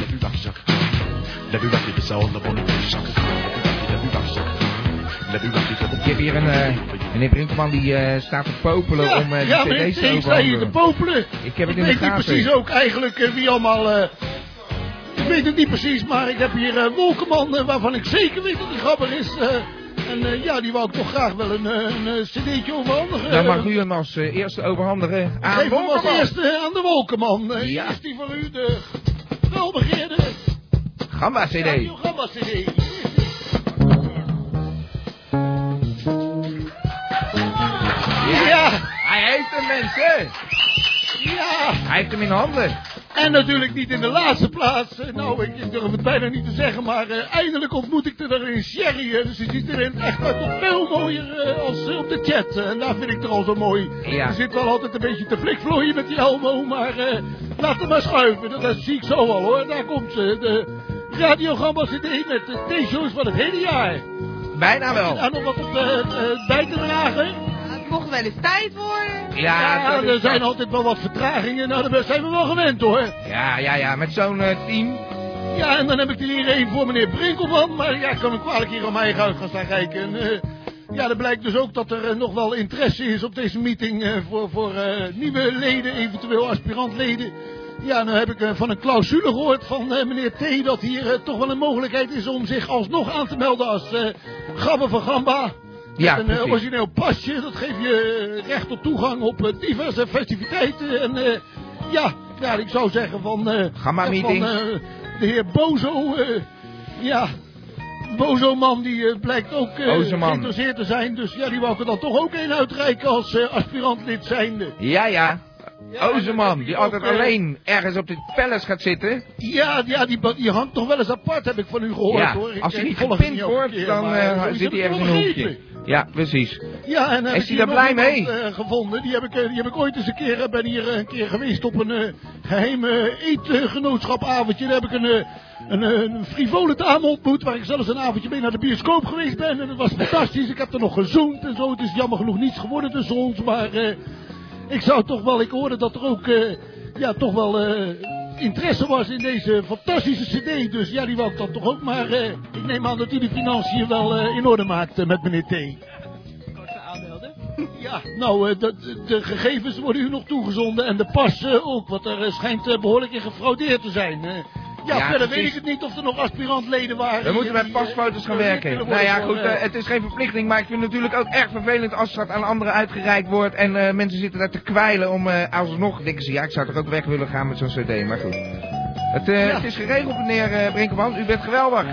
Ik heb hier een, eh, meneer Brinkman die eh, staat te popelen Ja, om eh, ja die meneer cd's te ik sta hier te overhandigen. popelen. Ik heb het ik in de weet niet precies ook eigenlijk wie allemaal... eh, ik weet het niet precies, maar ik heb hier Wolkeman, eh, waarvan ik zeker weet dat hij grappig is. eh, en eh, ja, die wou ik toch graag wel een, een, cd'tje overhandigen. Dan mag u hem als eh, eerste overhandigen aan Geef hem als eerste aan de Wolkeman. Ja. Hier is die voor u, de welbegeerde Gamba CD. radiogramma cd. Ja, Hij heeft hem mensen. ja. Hij heeft hem in handen. En natuurlijk niet in de laatste plaats. eh, Nou, ik, durf het bijna niet te zeggen, maar eh, eindelijk ontmoet ik er in Sherry. dus ze ziet er in echt uit nog veel mooier eh, als op de chat. en daar vind ik er al zo mooi. Ja. Ze zit wel altijd een beetje te flikvlooien met die Elmo, maar laat hem maar schuiven. Dat, dat zie ik zo al hoor. Daar komt ze. De radiogramma CD met de T-shows van het hele jaar. Bijna wel. En nog wat op eh, eh, bij te dragen. Het mocht wel eens tijd worden. Ja, er zijn dat. altijd wel wat vertragingen. Nou, daar zijn we wel gewend hoor. Ja, ja, ja, met zo'n eh, team. Ja, en dan heb ik er hier een voor meneer Brinkelman. Maar ja, ik kan me kwalijk hier mijn eigen uit gaan staan kijken. En, ja, er blijkt dus ook dat er nog wel interesse is op deze meeting eh, voor, voor eh, nieuwe leden, eventueel aspirantleden. Ja, nou heb ik eh, van een clausule gehoord van eh, meneer T. dat hier eh, toch wel een mogelijkheid is om zich alsnog aan te melden als eh Gabber van Gamba. Ja, Met een precies. origineel pasje, dat geeft je recht tot toegang op diverse festiviteiten. En ja, ja, ik zou zeggen van... eh, Gamma van, de heer Bozo, ja, Bozo-man die blijkt ook geïnteresseerd te zijn. Dus ja, die wou ik er dan toch ook een uitreiken als eh, aspirant-lid zijnde. Ja, ja. Ozeman, die altijd ook, eh, alleen ergens op dit palace gaat zitten. Ja, ja die, die hangt toch wel eens apart, heb ik van u gehoord Ja, hoor. Ik, als hij niet gepind wordt, dan eh, eh, zit hij ergens in een hoekje. Ja, precies. Ja, en Is hij daar blij iemand, mee? gevonden. Die heb, ik, die heb ik ooit eens een keer, ben hier een keer geweest op een eh, geheim eh, eetgenootschapavondje. Daar heb ik een, een, een frivole dame ontmoet, waar ik zelfs een avondje mee naar de bioscoop geweest ben. En dat was fantastisch. Ik heb er nog gezoend en zo. Het is jammer genoeg niets geworden tussen ons, maar ik zou toch wel, ik hoorde dat er ook, eh, ja, toch wel eh, interesse was in deze fantastische cd. Dus ja, die wou ik dan toch ook, maar eh, ik neem aan dat u de financiën wel in orde maakt met meneer T. Ja, nou, de, de gegevens worden u nog toegezonden en de pas ook, want er schijnt eh, behoorlijk in gefraudeerd te zijn. Ja, Ja, verder weet ik het niet of er nog aspirantleden waren. We moeten met pasfoto's gaan eh, werken. willen Nou ja, goed, eh, eh, het is geen verplichting, maar ik vind het natuurlijk ook erg vervelend als dat aan anderen uitgereikt wordt. En eh, mensen zitten daar te kwijlen om eh, alsnog, denken ze, ja, ik zou toch ook weg willen gaan met zo'n cd, maar goed. Het, Ja. het is geregeld, meneer Brinkelman, u bent geweldig.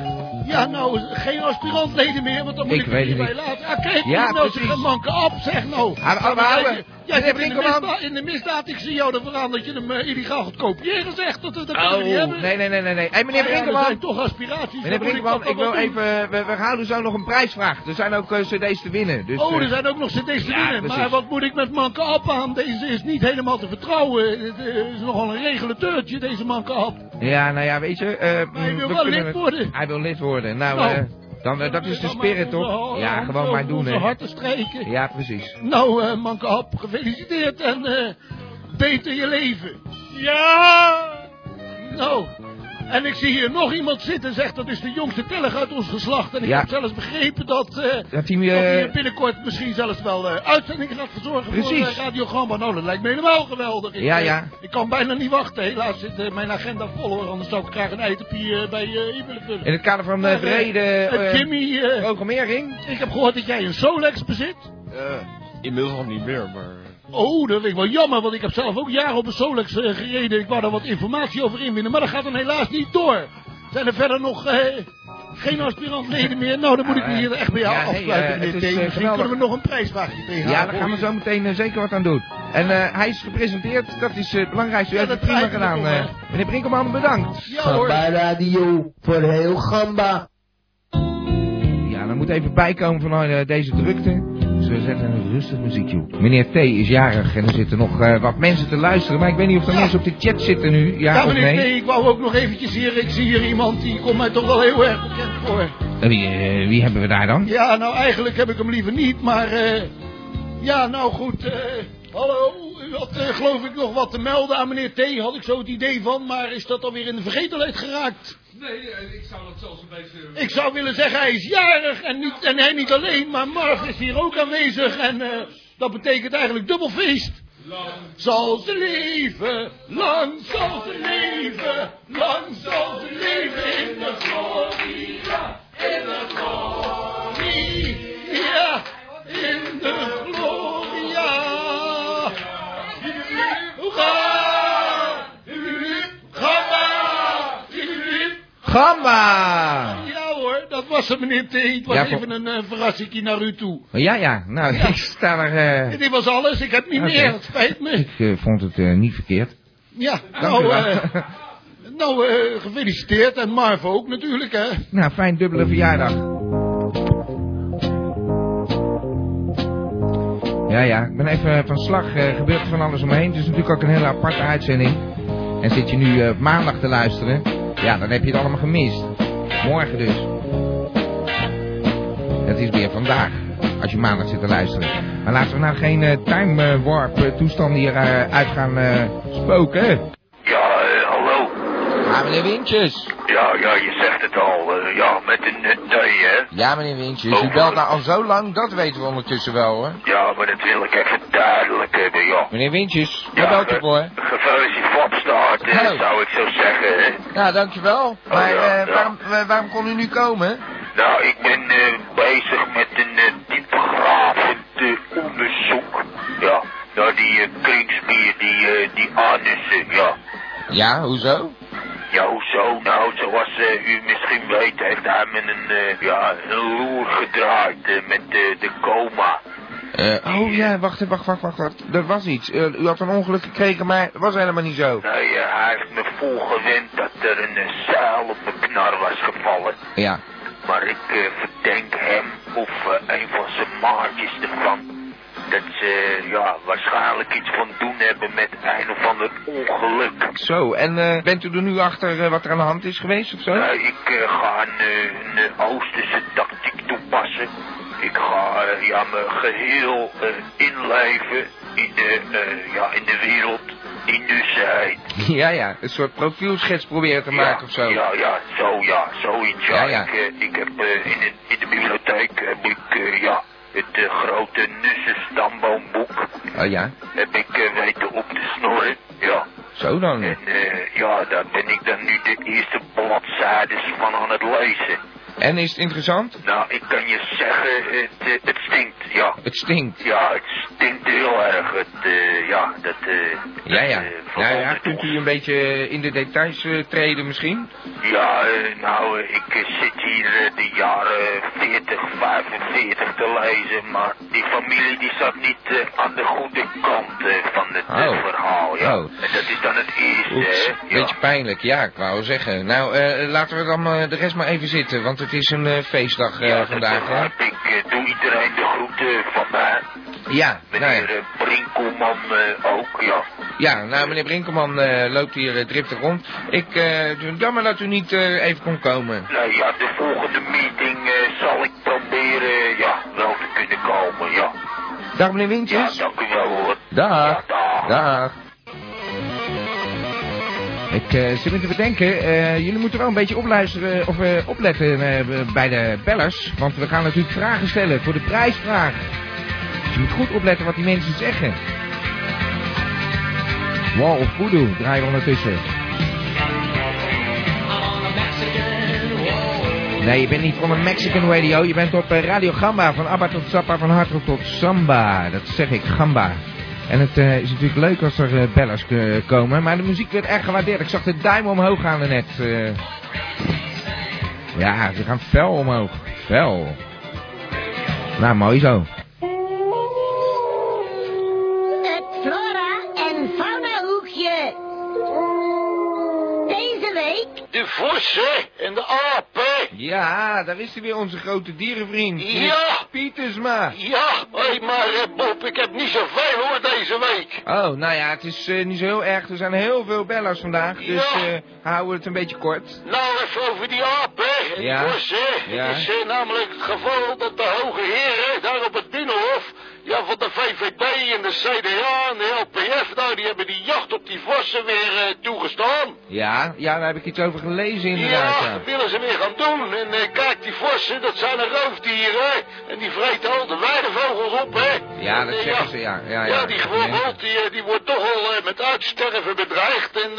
Ja, nou, geen aspirantleden meer, want dan moet Ik ik, hierbij niet. laten. Ah, kijk, Ja, nou, ze gaan manken op, zeg nou. We Maar houden. Jij- hebt in de, misdaad, in de misdaad, ik zie jou ervan aan dat je hem eh, illegaal gaat kopiëren, zegt. Dat, dat kunnen we niet Oh, hebben. nee, nee, nee, nee. nee. Hey, meneer Ah, ja. Er zijn toch aspiraties. Meneer Brinkelman, dat ik wil even, we, we houden zo nog een prijsvraag. Er zijn ook eh, cd's te winnen. Dus, oh, eh, er zijn ook nog cd's te ja, winnen. precies. Maar wat moet ik met Manke Ab aan? Deze is niet helemaal te vertrouwen. Het eh, is nogal een regulateurtje, deze Manke Ab. Ja, nou ja, weet je. eh, hij mm, wil we wel kunnen lid worden. Hij wil lid worden. Nou, Nou, eh, dan, eh, dat is de spirit, toch? Ja, gewoon maar doen, hè. harten strijken. Ja, precies. Nou, eh Manke Ab, gefeliciteerd en eh, beter je leven. Ja! Nou, En ik zie hier nog iemand zitten, zegt dat is de jongste tellig uit ons geslacht. En ik Ja. heb zelfs begrepen dat, eh, Dat hij, eh, binnenkort misschien zelfs wel eh uitzendingen gaat verzorgen Precies. voor uh, Radio Gamba. Nou, dat lijkt me helemaal geweldig. Ik, Ja, ja. ik kan bijna niet wachten. Helaas zit eh, mijn agenda vol hoor, anders zou ik graag een eitepie bij je in willen vullen. In het kader van Maar, de brede Jimmy, eh, programmering. ik heb gehoord dat jij een Solex bezit. inmiddels al niet meer, maar... Oh, dat vind ik wel jammer, want ik heb zelf ook jaren op een Solex eh, gereden. Ik wou daar wat informatie over inwinnen, maar dat gaat dan helaas niet door. Zijn er verder nog eh, geen aspirantleden meer? Nou, dan moet ik me hier echt bij jou Ja, afsluiten, eh, meneer eh, Misschien geweldig. kunnen we nog een prijsvraagje tegen Ja, daar gaan we zo meteen eh, zeker wat aan doen. En eh, hij is gepresenteerd, dat is eh, het belangrijkste. U Ja, heeft het prima gedaan. eh. meneer Brinkelman, bedankt. Ja. Gamba Radio voor heel Gamba. Ja, dan moet even bijkomen van eh, deze drukte. We zetten een rustig muziekje op. Meneer T is jarig en er zitten nog eh, wat mensen te luisteren. Maar ik weet niet of er mensen op de chat zitten nu. Ja, Ja, of meneer nee? T, ik wou ook nog eventjes hier, ik zie hier iemand die komt mij toch wel heel erg bekend voor. Eh, Wie, eh, wie hebben we daar dan? Ja, nou eigenlijk heb ik hem liever niet, maar eh ja, nou goed. eh hallo, u had eh, geloof ik nog wat te melden aan meneer T, had ik zo het idee van, maar is dat alweer in de vergetelheid geraakt? Nee, eh, ik zou dat zelfs een beetje... Ik zou willen zeggen, hij is jarig en, niet, en hij niet alleen, maar Marv is hier ook aanwezig en eh, dat betekent eigenlijk dubbel feest. Lang Zal ze leven, lang zal ze leven, lang zal ze leven in de gloria, in de gloria, in de gloria. Gamma! Gamba! Ja hoor, dat was hem meneer T. Het was Ja, even een uh, verrassingje naar u toe. Ja, ja, nou, ik sta er... eh, Dit was alles, ik heb niet meer, het spijt me. ik eh, vond het eh, niet verkeerd. Ja, Dank u nou, wel. eh, nou eh, gefeliciteerd en Marv ook natuurlijk hè. nou, fijn dubbele verjaardag. Ja, ja, ik ben even van slag. eh gebeurt van alles omheen. Het is natuurlijk ook een hele aparte uitzending. En zit je nu eh, maandag te luisteren, ja, dan heb je het allemaal gemist. Morgen dus. Het is weer vandaag, als je maandag zit te luisteren. Maar laten we nou geen eh, time warp toestanden hier uit gaan spoken. Ja, eh. Ja, meneer Wintjes. Ja, ja, je zegt het al. eh, ja, met een uh, T, hè. Ja, meneer Wintjes. U belt nou al zo lang, dat weten we ondertussen wel, hoor. Ja, maar dat wil ik even duidelijk hebben, ja. Meneer Wintjes, waar belt u eh, voor? Gefeliciteerd Fopstart, eh, zou ik zo zeggen, hè. Nou, dankjewel. Maar ja, eh, ja. waarom, eh, waarom kon u nu komen? Nou, ik ben eh, bezig met een diepgravend eh, onderzoek. Ja, naar die uh, die, eh, die anussen, ja. Ja, hoezo? Ja, hoezo? Nou, zoals eh, u misschien weet, heeft hij me een, eh, ja, een loer gedraaid eh, met de coma. Oh ja, wacht, wacht, wacht, wacht, wacht. Er was iets. U had een ongeluk gekregen, maar dat was helemaal niet zo. Nee, hij heeft me volgewend dat er een uh, zeil op mijn knar was gevallen. Ja. Maar ik verdenk hem of een van zijn maatjes ervan. Dat ze ja, waarschijnlijk iets van doen hebben met een of ander ongeluk. Zo, en eh, bent u er nu achter eh, wat er aan de hand is geweest of zo? Nou, ik eh, ga een, een Oosterse tactiek toepassen. Ik ga ja, me geheel eh, inleven in de, ja, in de wereld die nu zijn. Ja, ja, een soort profielschets proberen te maken of zo. Ja, ja, zo ja, zoiets. Ja, Ja, ja. Ik, ik heb in, de, in de bibliotheek heb ik ja, het grote Nussen stamboomboek Oh ja, heb ik eh, weten op te snorren. Ja. zo dan. En eh, ja, daar ben ik dan nu de eerste bladzijdes van aan het lezen. En is het interessant? Nou, ik kan je zeggen, het, eh, het stinkt, ja. Het stinkt. Ja, het stinkt heel erg. Het, eh, ja, dat... eh, Ja, ja. Nou ja, kunt u een beetje in de details treden misschien? Ja, nou, ik zit hier de jaren 40, 45 te lezen, maar die familie die zat niet aan de goede kant van het Oh. verhaal, ja. Oh. En dat is dan het eerste, Oeps. Ja. beetje pijnlijk, ja, ik wou zeggen. Nou, eh, laten we dan de rest maar even zitten, want het is een eh, feestdag eh, Ja, vandaag, hè? ik. Doe iedereen de groeten van mij. Ja, nou ja. Meneer eh, Brinkelman ook, ja. Ja, nou, meneer Brinkelman loopt hier driftig rond. Ik, jammer dat u niet even kon komen. Nou ja, de volgende meeting zal ik proberen, ja, wel te kunnen komen, ja. Dag meneer Ja, Wintjes. dank u wel hoor. Dag. Ja, dag. Dag. Ik eh, zit me te bedenken, eh, jullie moeten wel een beetje opluisteren of eh, opletten bij de bellers. Want we gaan natuurlijk vragen stellen voor de prijsvraag. Dus je moet goed opletten wat die mensen zeggen. Wall of Voodoo draaien we ondertussen. Nee, je bent niet van een Mexican radio. Je bent op Radio Gamba. Van Abba tot Zappa, van Hardrock tot Samba. Dat zeg ik, Gamba. En het eh, is natuurlijk leuk als er eh, bellers k- komen. Maar de muziek werd erg gewaardeerd. Ik zag de duim omhoog gaan net. eh. Ja, ze gaan fel omhoog. Fel. Nou, mooi zo. Vossen en de apen. Ja, daar is hij weer, onze grote dierenvriend. Ja. Pietersma. Ja, hé, maar eh, Bob, ik heb niet zoveel hoor deze week. Oh, nou ja, het is eh, niet zo heel erg. Er zijn heel veel bellers vandaag. Dus Ja. eh houden het een beetje kort. Nou, even over die apen en Ja. vossen. Ja. Het is namelijk het geval dat de hoge heren daar op het Binnenhof... Ja, van de VVD en de CDA en de LPF... Nou, die hebben die jacht op die vossen weer eh, toegestaan. Ja, ja, daar heb ik iets over gelezen inderdaad. Ja, dat willen ze weer gaan doen. En eh, kijk, die vossen, dat zijn een roofdieren. En die vreten al de weidevogels op, hè. Ja, En, dat eh, zeggen ja, ze, ja. Ja, Ja, ja. die bijvoorbeeld, die, die wordt toch al met uitsterven bedreigd. En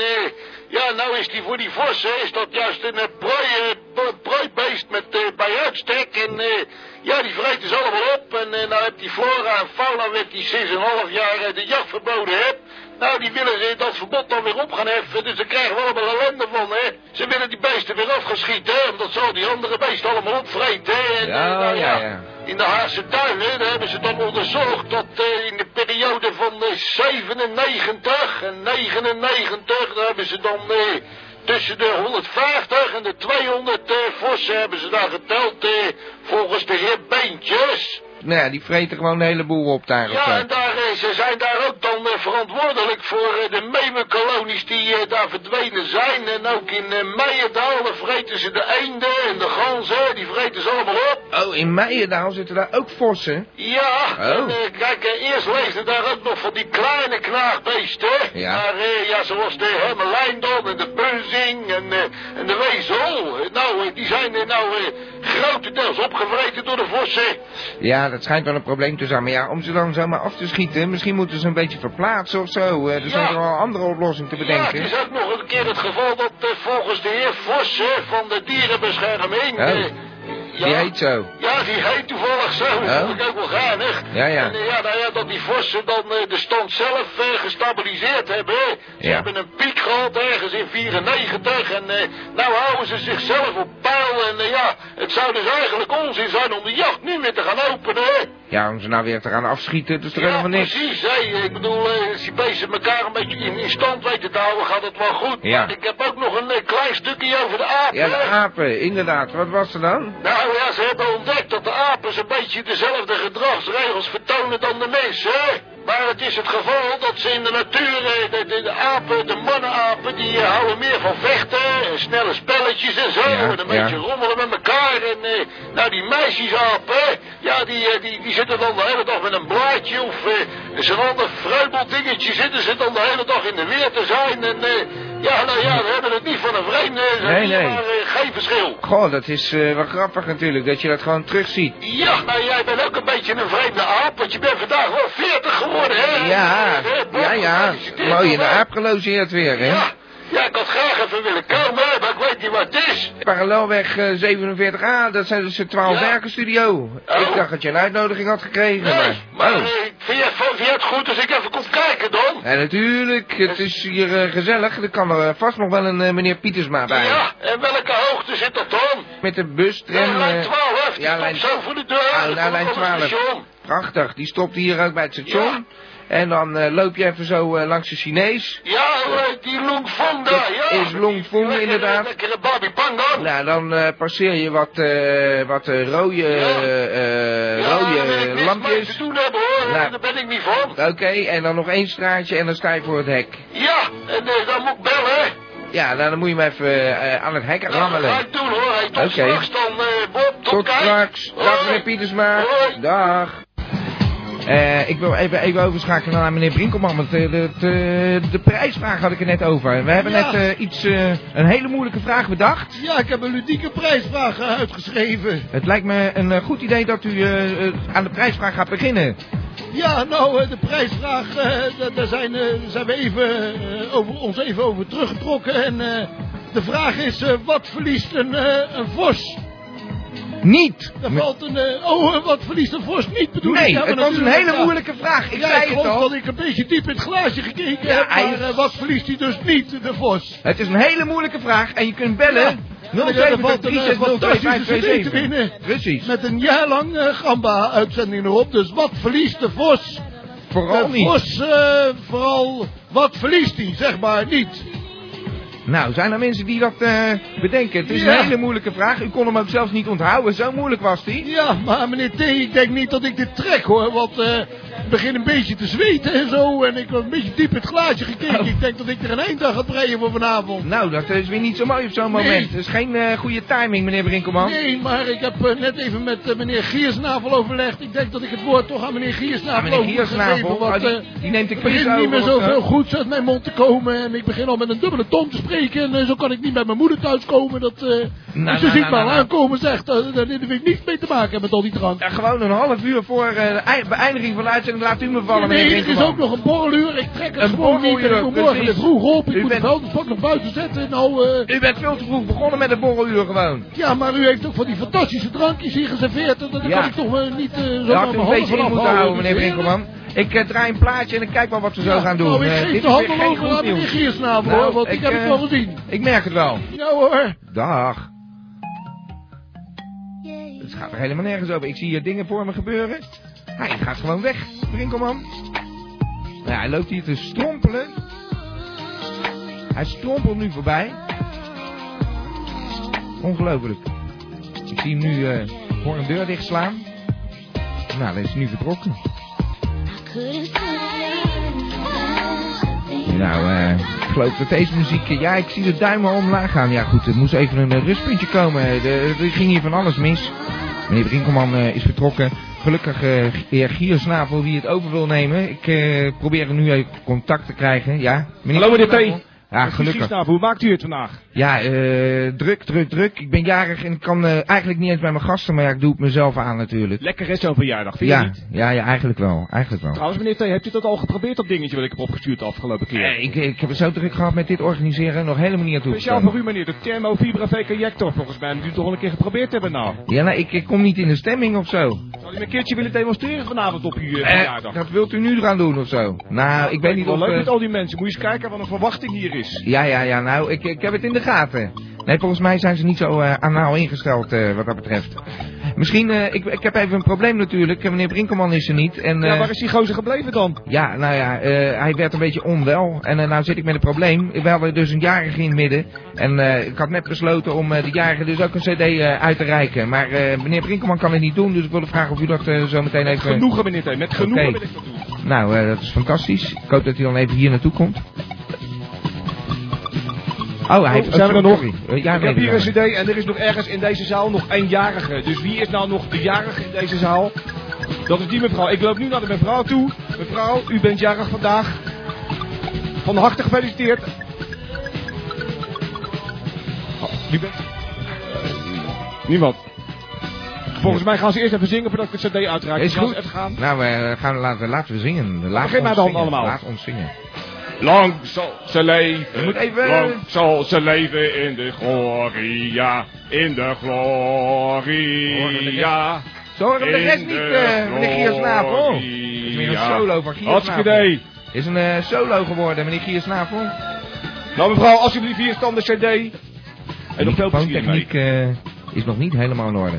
ja, nou is die voor die vossen, is dat juist een prooi, prooibeest met eh, bij uitstek. En eh, ja, die vreten ze allemaal op. En eh, nou heeft die flora en fauna, werd die sinds een half jaar de jacht verboden hebt. Nou, die willen ze dat verbod dan weer op gaan heffen. Dus daar krijgen we allemaal ellende van, hè. Ze willen die beesten weer afgeschieten, hè. Omdat ze al die andere beesten allemaal opvreten, hè. En, Ja, nou ja, ja. in de Haagse tuinen, daar hebben ze dan onderzocht dat in de periode van eh, 97 en 99, daar hebben ze dan tussen de 150 en de 200 eh, vossen hebben ze daar geteld, eh, volgens de heer Beentjes. Nou ja, die vreten gewoon een heleboel op daar. Ja, en daar, eh, ze zijn daar ook dan eh, verantwoordelijk voor eh, de meeuwenkolonies die daar verdwenen zijn. En ook in Meijerdaal vreten ze de eenden en de ganzen, die vreten ze allemaal op. Oh, in Meijerdaal zitten daar ook vossen. Ja, Oh. en kijk, eerst leefden daar ook nog van die kleine knaagbeesten. Ja. Maar ja, zoals de hermelijn dan en de bunzing en, en de wezel. Nou, die zijn eh, nou grotendeels opgevreten door de vossen. Ja, dat schijnt wel een probleem te zijn. Maar ja, om ze dan zomaar af te schieten, misschien moeten ze een beetje verplaatsen of zo. Eh, er zijn er wel een andere oplossing te Ja, bedenken. het is ook nog een keer het geval dat eh, volgens de heer Vossen van de dierenbescherming... Ja, Die heet zo. Ja, die heet toevallig zo. Dat vind ik ook wel geinig. Ja, ja. En eh, ja, nou ja, dat die vossen dan eh, de stand zelf eh, gestabiliseerd hebben. Ze Ja. hebben een piek gehad ergens in 94 en eh, nou houden ze zichzelf op peil. En ja, het zou dus eigenlijk onzin zijn om de jacht nu weer te gaan openen. Ja, om ze nou weer te gaan afschieten, dat is toch Ja, helemaal niks. precies. Hè. Ik bedoel, eh, als die beesten elkaar een beetje in, stand weten te houden, gaat het wel goed. Ja. Maar ik heb ook nog een eh, klein stukje over de apen. Ja, de apen, inderdaad. Wat was er dan? Nou ja, ze hebben ontdekt dat de apen een beetje dezelfde gedragsregels vertonen dan de mensen, hè? Maar het is het geval dat ze in de natuur, eh, de, de, de apen, de mannenapen, die eh, houden meer van vechten, en snelle spelletjes en zo, Ja, en een ja. beetje rommelen met elkaar. En eh, nou, die meisjesapen, ja, die, eh, die, die zitten dan de hele dag met een blaadje of eh, zo'n ander vreubel dingetje, zitten ze dan de hele dag in de weer te zijn. En eh, ja, nou ja, we hebben het niet van een vreemde, Nee, maar eh, geen verschil. Goh, dat is eh, wel grappig natuurlijk, dat je dat gewoon terugziet. Ja, nou jij bent ook een beetje een vreemde aap, want je bent vandaag wel 40 geworden, hè? Ja, Hè, Bob, ja, ja. Mooi in de aap gelogeerd weer, hè? Ja, ja, ik had graag even willen komen, maar ik weet niet wat het is. Parallelweg eh, 47A, dat zijn dus de 12 Ja. werken studio. Ik dacht dat je een uitnodiging had gekregen, maar... Maar Oh. eh, vind, je, vind je het goed als ik even kom kijken dan? Ja, natuurlijk. Het is hier eh, gezellig. Er kan er eh, vast nog wel een eh, meneer Pietersma bij. Ja, en welke hoogte zit dat dan? Met de bus, tram... Ja, lijn eh, 12, die ja, lijn- zo voor de deur. Nou, lijn komt van het 12. station. Prachtig. Die stopt hier ook bij het station. En dan eh, loop je even zo eh, langs de Chinees. Ja, eh, die Long Fong daar, ja. Is Long Fong inderdaad. Lekkere Barbie Pang dan. Nou, dan passeer je wat, eh, wat rode, eh, Ja, rode mee lampjes. te doen hebben hoor, Nou. daar ben ik niet van. Oké, en dan nog één straatje en dan sta je voor het hek. Ja, en dan moet ik bellen. Ja, nou, dan moet je hem even aan het hek Ja, dat rammelen. ga ik doen hoor. Tot Oké. straks dan, Bob. Tot, Tot straks. Dag meneer Pietersma. Hoi. Dag. Eh, ik wil even, even overschakelen naar meneer Brinkelman, want eh, de, de, de prijsvraag had ik er net over. We hebben Ja. net eh, iets, een hele moeilijke vraag bedacht. Ja, ik heb een ludieke prijsvraag uitgeschreven. Het lijkt me een goed idee dat u aan de prijsvraag gaat beginnen. Ja, nou, de prijsvraag, da- daar zijn, zijn we even, over, ons even over teruggetrokken. En de vraag is, wat verliest een, een vos? Niet! Er valt een, eh, oh, wat verliest een vos niet bedoel Nee, ik? Maar het was een hele moeilijke vraag. Ik ja, zei ik het al. dat ik een beetje diep in het glaasje gekeken Ja, heb, maar is- eh, wat verliest hij dus niet, de vos? Het is een hele moeilijke vraag en je kunt bellen. Ja. Een eh, fantastische CD te winnen. Precies. Met een jaar lang eh, Gamba-uitzending erop. Dus wat verliest de Vos? Vooral de niet. Vos, vooral, wat verliest hij? Zeg maar niet. Nou, zijn er mensen die dat eh, bedenken? Het is Ja. een hele moeilijke vraag. U kon hem ook zelfs niet onthouden. Zo moeilijk was die. Ja, maar meneer T, ik denk niet dat ik dit trek hoor. Want eh, ik begin een beetje te zweten en zo. En ik heb een beetje diep in het glaasje gekeken. Ik denk dat ik er een eind aan ga breien voor vanavond. Nou, dat is weer niet zo mooi op zo'n Nee. moment. Het is geen eh, goede timing, meneer Brinkelman. Nee, maar ik heb eh, net even met eh, meneer Giersnavel overlegd. Ik denk dat ik het woord toch aan meneer Giersnavel Ah, meneer Giersnavel, geven, want, oh, die- die neemt de quiz begint niet meer zoveel zo? goeds uit mijn mond te komen. En ik begin al met een dubbele tong te spreken. En zo kan ik niet bij mijn moeder thuiskomen. Dat, Nou, als ze nou, ziet nou, me al nou. aankomen, zegt dat daar heb ik niets mee te maken hebben met al die drank. Ja, gewoon een half uur voor de beëindiging van de uitzending laat u me vallen, nee, meneer er is ook nog een borreluur. Ik trek het Een gewoon niet. En ik moet morgen weer vroeg op. Ik U moet bent- het vuilnisbak nog buiten zetten. Nou, eh, U bent veel te vroeg begonnen met het borreluur gewoon. ja, maar u heeft ook van die fantastische drankjes hier geserveerd. En daar Ja. kan ik toch eh, niet eh, zo had u een beetje in moeten houden. meneer Brinkelman. Ik eh, draai een plaatje en ik kijk wel wat we zo gaan doen. Nou, ik Eh, geef dit de handel over aan meneer. Giersnavel, Nou, hoor, want ik, heb het eh, wel gezien. Ik merk het wel. Ja hoor. Dag. Het gaat er helemaal nergens over. Ik zie hier dingen voor me gebeuren. Hij gaat gewoon weg, Brinkelman. Nou, hij loopt hier te strompelen. Hij strompelt nu voorbij. Ongelooflijk. Ik zie hem nu eh voor een deur dichtslaan. Nou, dan is nu vertrokken. Nou, eh, ik geloof dat deze muziek... ja, ik zie de duimen omlaag gaan. Ja, goed, er moest even een eh, rustpuntje komen. De- Er ging hier van alles mis. Meneer Brinkelman eh, is vertrokken. Gelukkig eh heer Giersnavel die het over wil nemen. Ik eh, probeer nu even contact te krijgen. Ja, Hallo meneer? T. Ja, gelukkig. Hoe maakt u het vandaag? Ja, eh, druk, druk, druk. Ik ben jarig en ik kan eh, eigenlijk niet eens bij mijn gasten, maar ja, ik doe het mezelf aan natuurlijk. Lekker is zo'n verjaardag, vind je Ja, niet? ja, ja, eigenlijk wel. Eigenlijk wel. Trouwens meneer T, hebt u dat al geprobeerd, dat dingetje wat ik heb opgestuurd de afgelopen keer? Eh, ik, ik heb het zo druk gehad met dit organiseren, nog helemaal niet aan toe Speciaal voor u meneer, de Thermofibra V-Connector volgens mij. Moet u toch al een keer geprobeerd hebben nou? Ja, nou, ik, ik kom niet in de stemming of zo. Zou u een keertje willen demonstreren vanavond op uw verjaardag? dat wilt u nu gaan doen of zo? Nou, ik weet niet wel of... leuk eh, met al die mensen. Moet je eens kijken wat een verwachting hier is. Ja, ja, ja, nou, ik, ik heb het in de gaten. Nee, volgens mij zijn ze niet zo eh anaal ingesteld eh, wat dat betreft. Misschien, eh, ik, ik heb even een probleem natuurlijk. Meneer Brinkelman is er niet. En, ja, waar is die gozer gebleven dan? Ja, nou ja, hij werd een beetje onwel. En uh, nou zit ik met een probleem. We hadden dus een jarige in het midden. En uh, ik had net besloten om uh, de jarige dus ook een cd uh, uit te reiken. Maar meneer Brinkelman kan het niet doen. Dus ik wilde vragen of u dat zo meteen even... Met genoegen, meneer T. Met genoegen okay. wil ik dat doen. Nou, dat is fantastisch. Ik hoop dat hij dan even hier naartoe komt. Oh, hij heeft... Zijn we er nog? Ja, ik heb hier een cd en er is nog ergens in deze zaal nog één jarige. Dus wie is nou nog de jarige in deze zaal? Dat is die mevrouw. Ik loop nu naar de mevrouw toe. Mevrouw, u bent jarig vandaag. Van harte gefeliciteerd. Oh, wie bent Niemand. Volgens mij gaan ze eerst even zingen voordat ik het cd uitraak. Is goed. Gaan. Nou, we gaan, laten, laten we zingen. Laat Begin maar dan allemaal. Laat ons zingen. Lang zal ze leven, even... lang zal ze leven in de gloria, in de gloria. Zo horen we de rest niet, uh, meneer Giersnavel. Het is een solo van Giersnavel. Is een uh, solo geworden, meneer Giersnavel. Nou mevrouw, alsjeblieft hier stand de cd. En plezier techniek uh, is nog niet helemaal in orde.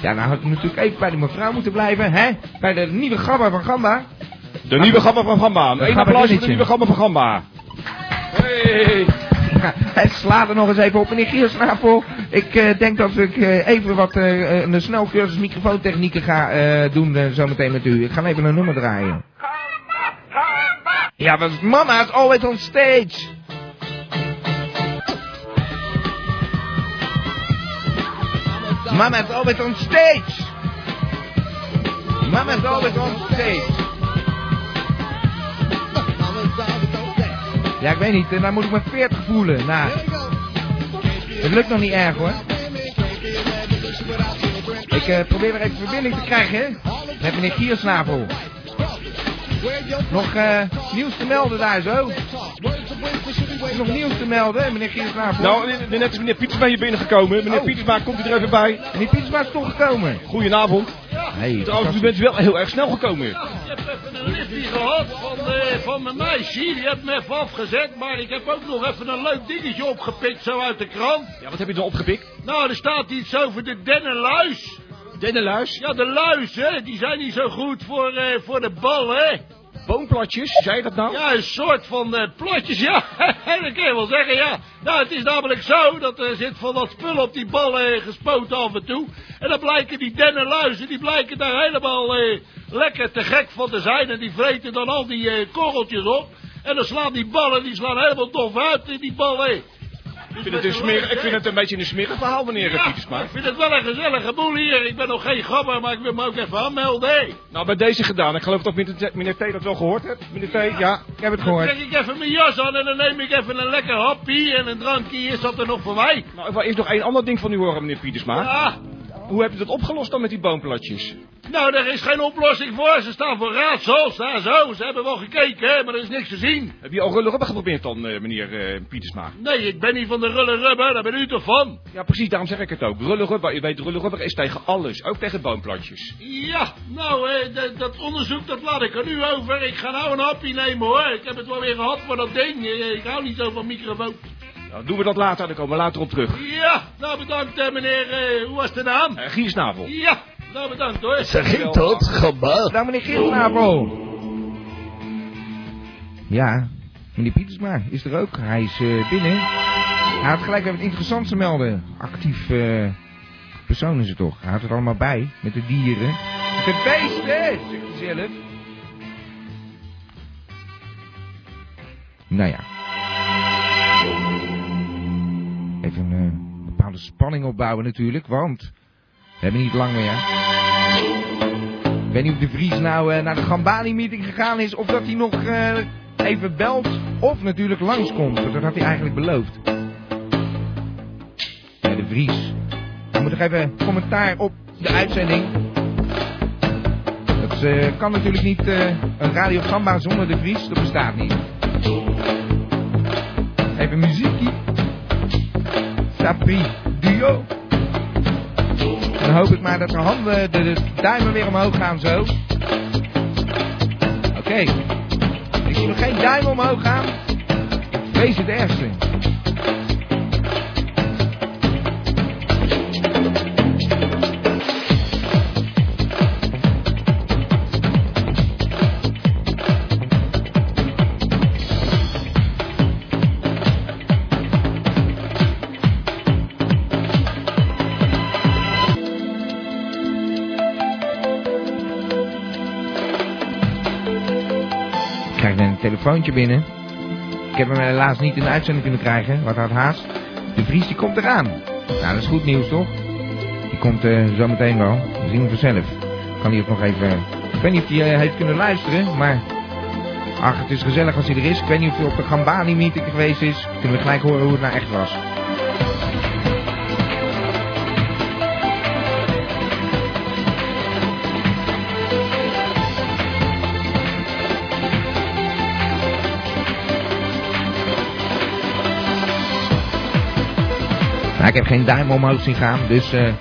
Ja, nou had ik natuurlijk even bij de mevrouw moeten blijven, hè? Bij de nieuwe gabba van Gamba. De nieuwe Gamba van Gamba. Eén applaus voor de nieuwe Gamba van Gamba. Hey! Het slaat er nog eens even op, meneer Giersnavel. Ik uh, denk dat ik uh, even wat uh, een snelcursus microfoontechnieken ga doen zometeen met u. Ik ga even een nummer draaien. Ja, but mama is always on stage. Mama is always on stage. Mama's always on stage. Ja, ik weet niet. Dan moet ik me 40 voelen. Nou, het lukt nog niet erg hoor. Ik eh, probeer weer even verbinding te krijgen met meneer Giersnavel. Nog eh, nieuws te melden daar zo. Nog nieuws te melden, hè, meneer Giersnavel. Nou, net- net is meneer Pietersma hier binnengekomen. Meneer Oh. Pietersma, komt u er even bij? Meneer Pietersma is toch gekomen. Goedenavond. Hey, Trouwens, u bent wel heel erg snel gekomen. Ik heb even een liftje gehad van, eh, van mijn meisje. Die heeft me even afgezet. Maar ik heb ook nog even een leuk dingetje opgepikt zo uit de krant. Ja, wat heb je dan opgepikt? Nou, er staat iets over de dennenluis. Dennenluis? Ja, de luis, hè. Die zijn niet zo goed voor, eh, voor de bal, hè. Boomplatjes, zei je dat nou? Ja, een soort van eh, plotjes, ja. dat kun je wel zeggen, ja. Nou, het is namelijk zo dat er zit van wat spul op die ballen gespoten af en toe. En dan blijken die dennenluizen, die blijken daar helemaal eh, lekker te gek van te zijn. En die vreten dan al die eh, korreltjes op. En dan slaan die ballen, die slaan helemaal dof uit in die ballen. Ik vind, het een smerig, ik vind het een beetje een smerig verhaal, meneer Ja, Pietersma. ik vind het wel een gezellige boel hier. Ik ben nog geen gabber, maar ik wil me ook even aanmelden. Nou, bij deze gedaan. Ik geloof dat meneer T, dat wel gehoord hebt. Meneer T, ja, ik heb het Dan gehoord. trek ik even mijn jas aan en dan neem ik even een lekker happy en een drankje. Is dat er nog voor mij? Nou, ik wil eerst nog één ander ding van u horen, meneer Pietersma. Ja. Hoe hebt u dat opgelost dan met die boomplatjes? Nou, daar is geen oplossing voor. Ze staan voor raadsels. Daar zo. Ze hebben wel gekeken, hè, maar er is niks te zien. Heb je al rullen geprobeerd dan, eh, meneer eh, Pietersma? Nee, ik ben niet van de rullen rubber. Daar ben u toch van? Ja, precies, daarom zeg ik het ook. Rullenrubber, je weet, rullenrubber is tegen alles. Ook tegen boomplatjes. Ja, nou, eh, dat- onderzoek dat laat ik aan u over. Ik ga nou een happy nemen, hoor. Ik heb het wel weer gehad voor dat ding. Ik hou niet zo van microfoon. Nou, doen we dat later, dan komen we later op terug. Ja, nou bedankt, meneer. hoe was de naam? Eh, Giersnavel. Ja, nou bedankt, hoor. Zeg ik dat, gamba? Nou, meneer Giersnavel. Ja, meneer Pietersma is er ook. Hij is eh, binnen. Hij had gelijk even het interessant te melden. Actief eh, persoon is het toch. Hij houdt het allemaal bij. Met de dieren. Met de beesten, zegt hij zelf. Nou ja. Even een eh, bepaalde spanning opbouwen natuurlijk, want we hebben niet lang meer. Ik weet niet of de Vries nou eh, naar de Gambani-meeting gegaan is, of dat hij nog eh, even belt, of natuurlijk langskomt. Dat had hij eigenlijk beloofd. De Vries. Dan moet ik even commentaar op de uitzending. Dat eh, kan natuurlijk niet een Radio Gamba zonder de Vries, dat bestaat niet. Even muziekje. Sapri Duo. Dan hoop ik maar dat de handen, de, duimen weer omhoog gaan zo. Oké. Ik zie nog geen duim omhoog gaan. Vrees het ergste. Telefoontje binnen. Ik heb hem helaas niet in de uitzending kunnen krijgen. Wat had haast. De Vries die komt eraan. Nou, dat is goed nieuws toch? Die komt eh, zo meteen wel. We zien hem vanzelf. Kan hij ook nog even... Ik weet niet of hij eh, heeft kunnen luisteren, maar... Ach, het is gezellig als hij er is. Ik weet niet of hij op de Gambani-meeting geweest is. Kunnen we gelijk horen hoe het nou echt was. Geen duim omhoog zien gaan, dus... eh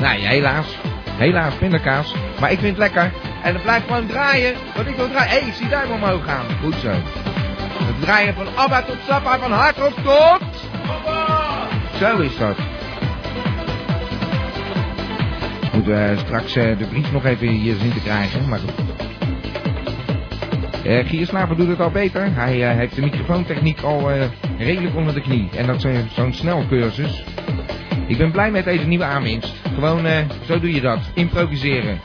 ja, helaas. Helaas, pindakaas. Maar ik vind het lekker. En het blijft gewoon draaien. Want ik wil draaien. Hé, hey, ik zie duim omhoog gaan. Goed zo. Het draaien van Abba tot Sappa, van hardrock tot... Zo is dat. Moeten we straks eh, de brief nog even hier zien te krijgen, maar goed. Eh Gierslaver doet het al beter. Hij eh, heeft de microfoontechniek al eh, redelijk onder de knie. En dat eh, zo'n snelcursus. Ik ben blij met deze nieuwe aanwinst. Gewoon, eh, zo doe je dat. Improviseren.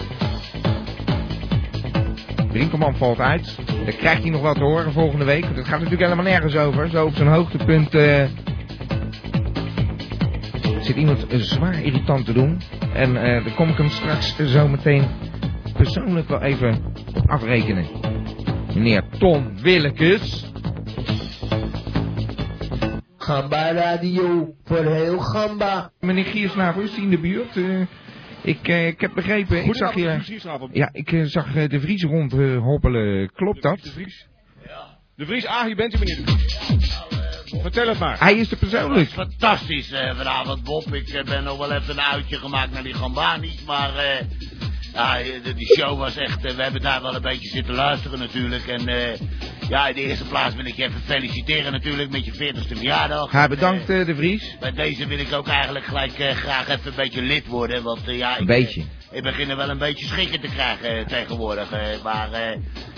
Brinkelman valt uit. Dan krijgt hij nog wat te horen volgende week. Dat gaat natuurlijk helemaal nergens over. Zo op zijn hoogtepunt eh, zit iemand zwaar irritant te doen. En dan kom ik hem straks zo meteen persoonlijk wel even afrekenen. Meneer Tom Willekes. Gamba Radio voor heel Gamba. Meneer Giersnavel, is hij in de buurt? Eh, ik, eh, ik heb begrepen, ik zag je... Ja, ik eh, zag eh, de Vries rondhoppelen. Klopt dat? De Vries? De Vries, ah, hier bent u meneer De Vries. Vertel het maar. Hij is er persoonlijk. Fantastisch eh, vanavond, Bob. Ik eh, ben nog wel even een uitje gemaakt naar die Gambani's, maar eh, ja, de- die show was echt... eh, we hebben daar wel een beetje zitten luisteren natuurlijk. En eh, ja, in de eerste plaats wil ik je even feliciteren natuurlijk met je 40ste verjaardag. Ja, bedankt eh, de Vries. Bij deze wil ik ook eigenlijk gelijk graag even een beetje lid worden, want ja... Een beetje. Ik begin er wel een beetje schikken te krijgen eh, tegenwoordig. eh, maar eh,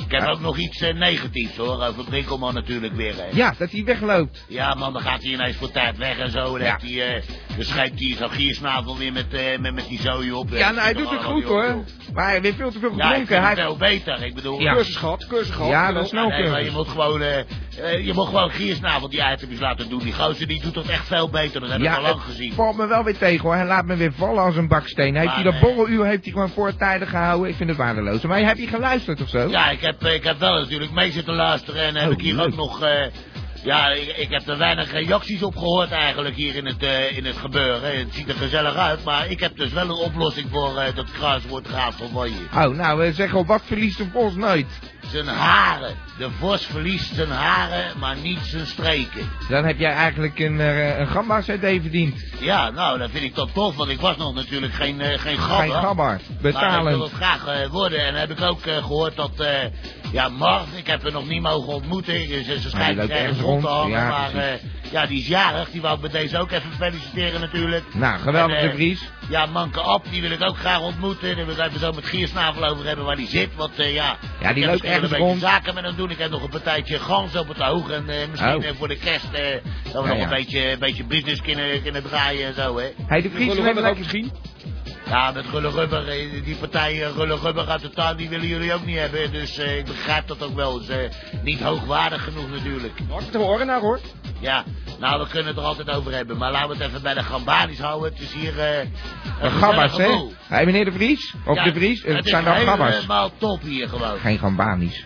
ik heb ook nog iets negatiefs hoor, over Brinkelman natuurlijk weer. Ja, dat hij wegloopt. Ja, man, dan gaat hij ineens voor tijd weg en zo. Dan, heeft hij, eh, dan schijnt hij zo'n giersnavel weer met, eh, met, met die zooi op. Ja, nou, hij doet het goed hoor. Maar hij heeft veel te veel Ja, gedronken. het hij... veel beter. Ik bedoel, Ja. Cursus gehad, cursus gehad. Ja, dat is nou Nee, maar je moet gewoon, je moet gewoon giersnavel die items laten doen. Die gozer die doet dat echt veel beter. Dat heb ik Ja, al lang gezien. valt me wel weer tegen hoor. Hij laat me weer vallen als een baksteen. Heeft Maar, hij dat borreluur heeft hij gewoon voortijdig gehouden? Ik vind het waardeloos. Maar heb je geluisterd of zo? Ja, ik heb, ik heb wel natuurlijk mee zitten luisteren en heb Oh, ik hier leuk. ook nog... eh, ja, ik, ik heb er weinig reacties op gehoord eigenlijk hier in het, eh, in het gebeuren. Het ziet er gezellig uit, maar ik heb dus wel een oplossing voor eh, dat kruiswoordraadsel van je. Oh, nou, zeg op wat verliest de vos nooit? Zijn haren. De vos verliest zijn haren, maar niet zijn streken. Dan heb jij eigenlijk een, eh, een gamba CD verdiend. Ja, nou, dat vind ik toch tof, want ik was nog natuurlijk geen, eh, geen gabber. Geen gabber. Maar ik wil Betalend. het graag eh, worden. En dan heb ik ook eh, gehoord dat, ja, Marv, ik heb haar nog niet mogen ontmoeten. Dus ze schijnt loopt ergens rond te hangen. ja, maar ja, die is jarig. Die wou ik met deze ook even feliciteren natuurlijk. Nou, geweldig En, de eh, Vries. Ja, Manke Ab, die wil ik ook graag ontmoeten. Daar wil ik even zo met Giersnavel over hebben waar die zit. Want eh, ja, Ja, die loopt ergens een beetje rond. zaken met hem doen. Ik heb nog een partijtje gans op het oog. En eh, misschien Oh. eh, voor de kerst eh, dat we Ja, nog ja. een beetje, een beetje business kunnen, kunnen draaien en zo, hè. Hey, de Vries Willen we ook lekker... misschien? Ja, met Rulle Rubber, eh, die partijen Rulle Rubber uit de tuin, die willen jullie ook niet hebben. Dus eh, ik begrijp dat ook wel. Is eh, niet hoogwaardig genoeg natuurlijk. Hartstikke te horen naar hoor. Ja, nou, we kunnen het er altijd over hebben. Maar laten we het even bij de Gambanis houden. Het is hier eh een gabbas, gezellige hè? Hey, meneer de Vries? Of Ja, de Vries? Het Het zijn is dan gabbas. helemaal top hier gewoon. Geen gambanisch.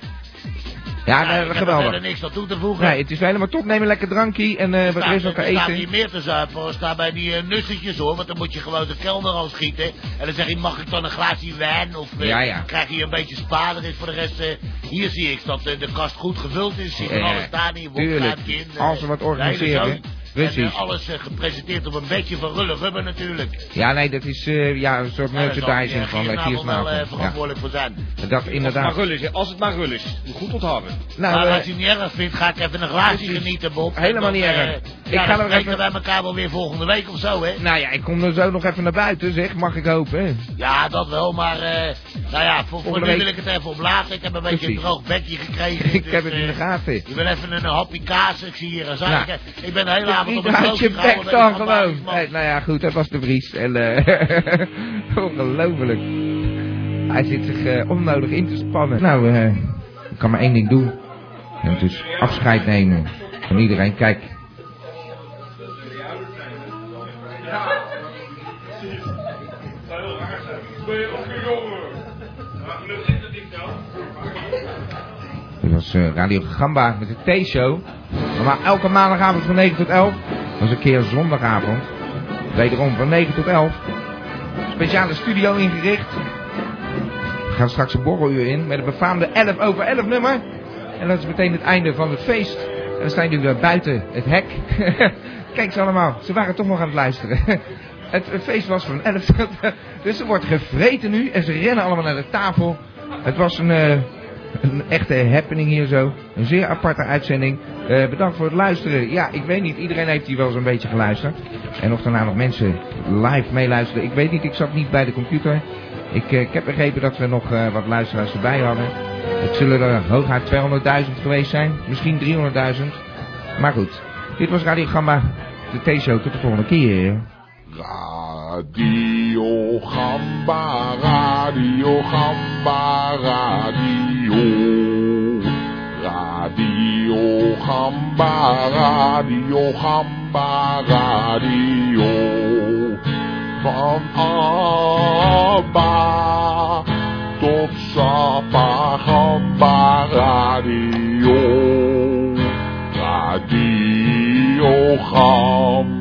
Ja, Ja, nee, ik heb er geweldig. niks aan toe te voegen. Nee, het is helemaal top. Neem een lekker drankje en eh, wat er is staat eten. hier meer te zuipen. Er staat bij die uh, nussetjes hoor. Want dan moet je gewoon de kelder al schieten. En dan zeg je, mag ik dan een glaasje wijn? Of eh, Ja, ja. krijg je een beetje spa? Er is voor de rest, eh, hier zie ik dat eh, de kast goed gevuld is. Zie alles staan hier. tuurlijk. wodkaartje in, eh, Als ze wat organiseren. Precies. En eh, alles eh, gepresenteerd op een bedje van rulle rubber natuurlijk. Ja, nee, dat is eh, ja, een soort daar merchandising van eh, de Giersnavel eh. Ja, verantwoordelijk voor zijn. dat Als het inderdaad. als het maar rul is. Goed onthouden. Nou, maar eh, als je het niet erg vindt, ga ik even een glaasje genieten, Bob. Helemaal niet erg. eh, Ik ja, ga even- we elkaar wel weer volgende week of zo, hè? Nou ja, ik kom er zo nog even naar buiten, zeg. Mag ik hopen. Ja, dat wel, maar eh, nou ja, voor, nu wil ik het even op laten. Ik heb een beetje een droog bekje gekregen. Ik dus, heb het in de eh, gaten. Ik wil even een happy kaas. Ik zie hier een Nou, zaak. ik ben de hele avond op een je bek met dan gewoon. Nee, nou ja, goed, dat was de Vries. En, eh ongelooflijk. Hij zit zich eh, onnodig in te spannen. Nou, eh, ik kan maar één ding doen. En dus afscheid nemen van iedereen. Kijk, dit was Radio Gamba met de T-show. Normaal elke maandagavond van 9 tot 11. Dat was een keer zondagavond. Wederom van 9 tot 11. Speciale studio ingericht. We gaan straks een borreluur in met het befaamde 11 over 11 nummer. En dat is meteen het einde van het feest. En dan staan jullie weer buiten het hek. Kijk ze allemaal, ze waren toch nog aan het luisteren. Het, feest was van 11 tot... Dus er wordt gevreten nu en ze rennen allemaal naar de tafel. Het was een, eh, een echte happening hier zo. Een zeer aparte uitzending. Eh, bedankt voor het luisteren. Ja, ik weet niet, iedereen heeft hier wel zo'n beetje geluisterd. En of daarna nog mensen live meeluisteren, ik weet niet, ik zat niet bij de computer. Ik, eh, ik heb begrepen dat we nog eh, wat luisteraars erbij hadden. Het zullen er hooguit 200.000 geweest zijn, misschien 300.000. Maar goed, dit was Radio Gamma, de T-show. Tot de volgende keer. Radio Gamba, Radio Gamba, Radio. Radio Gamba, Radio Gamba, Radio. Van Abba tot Sapa Gamba Radio. Radio Gamba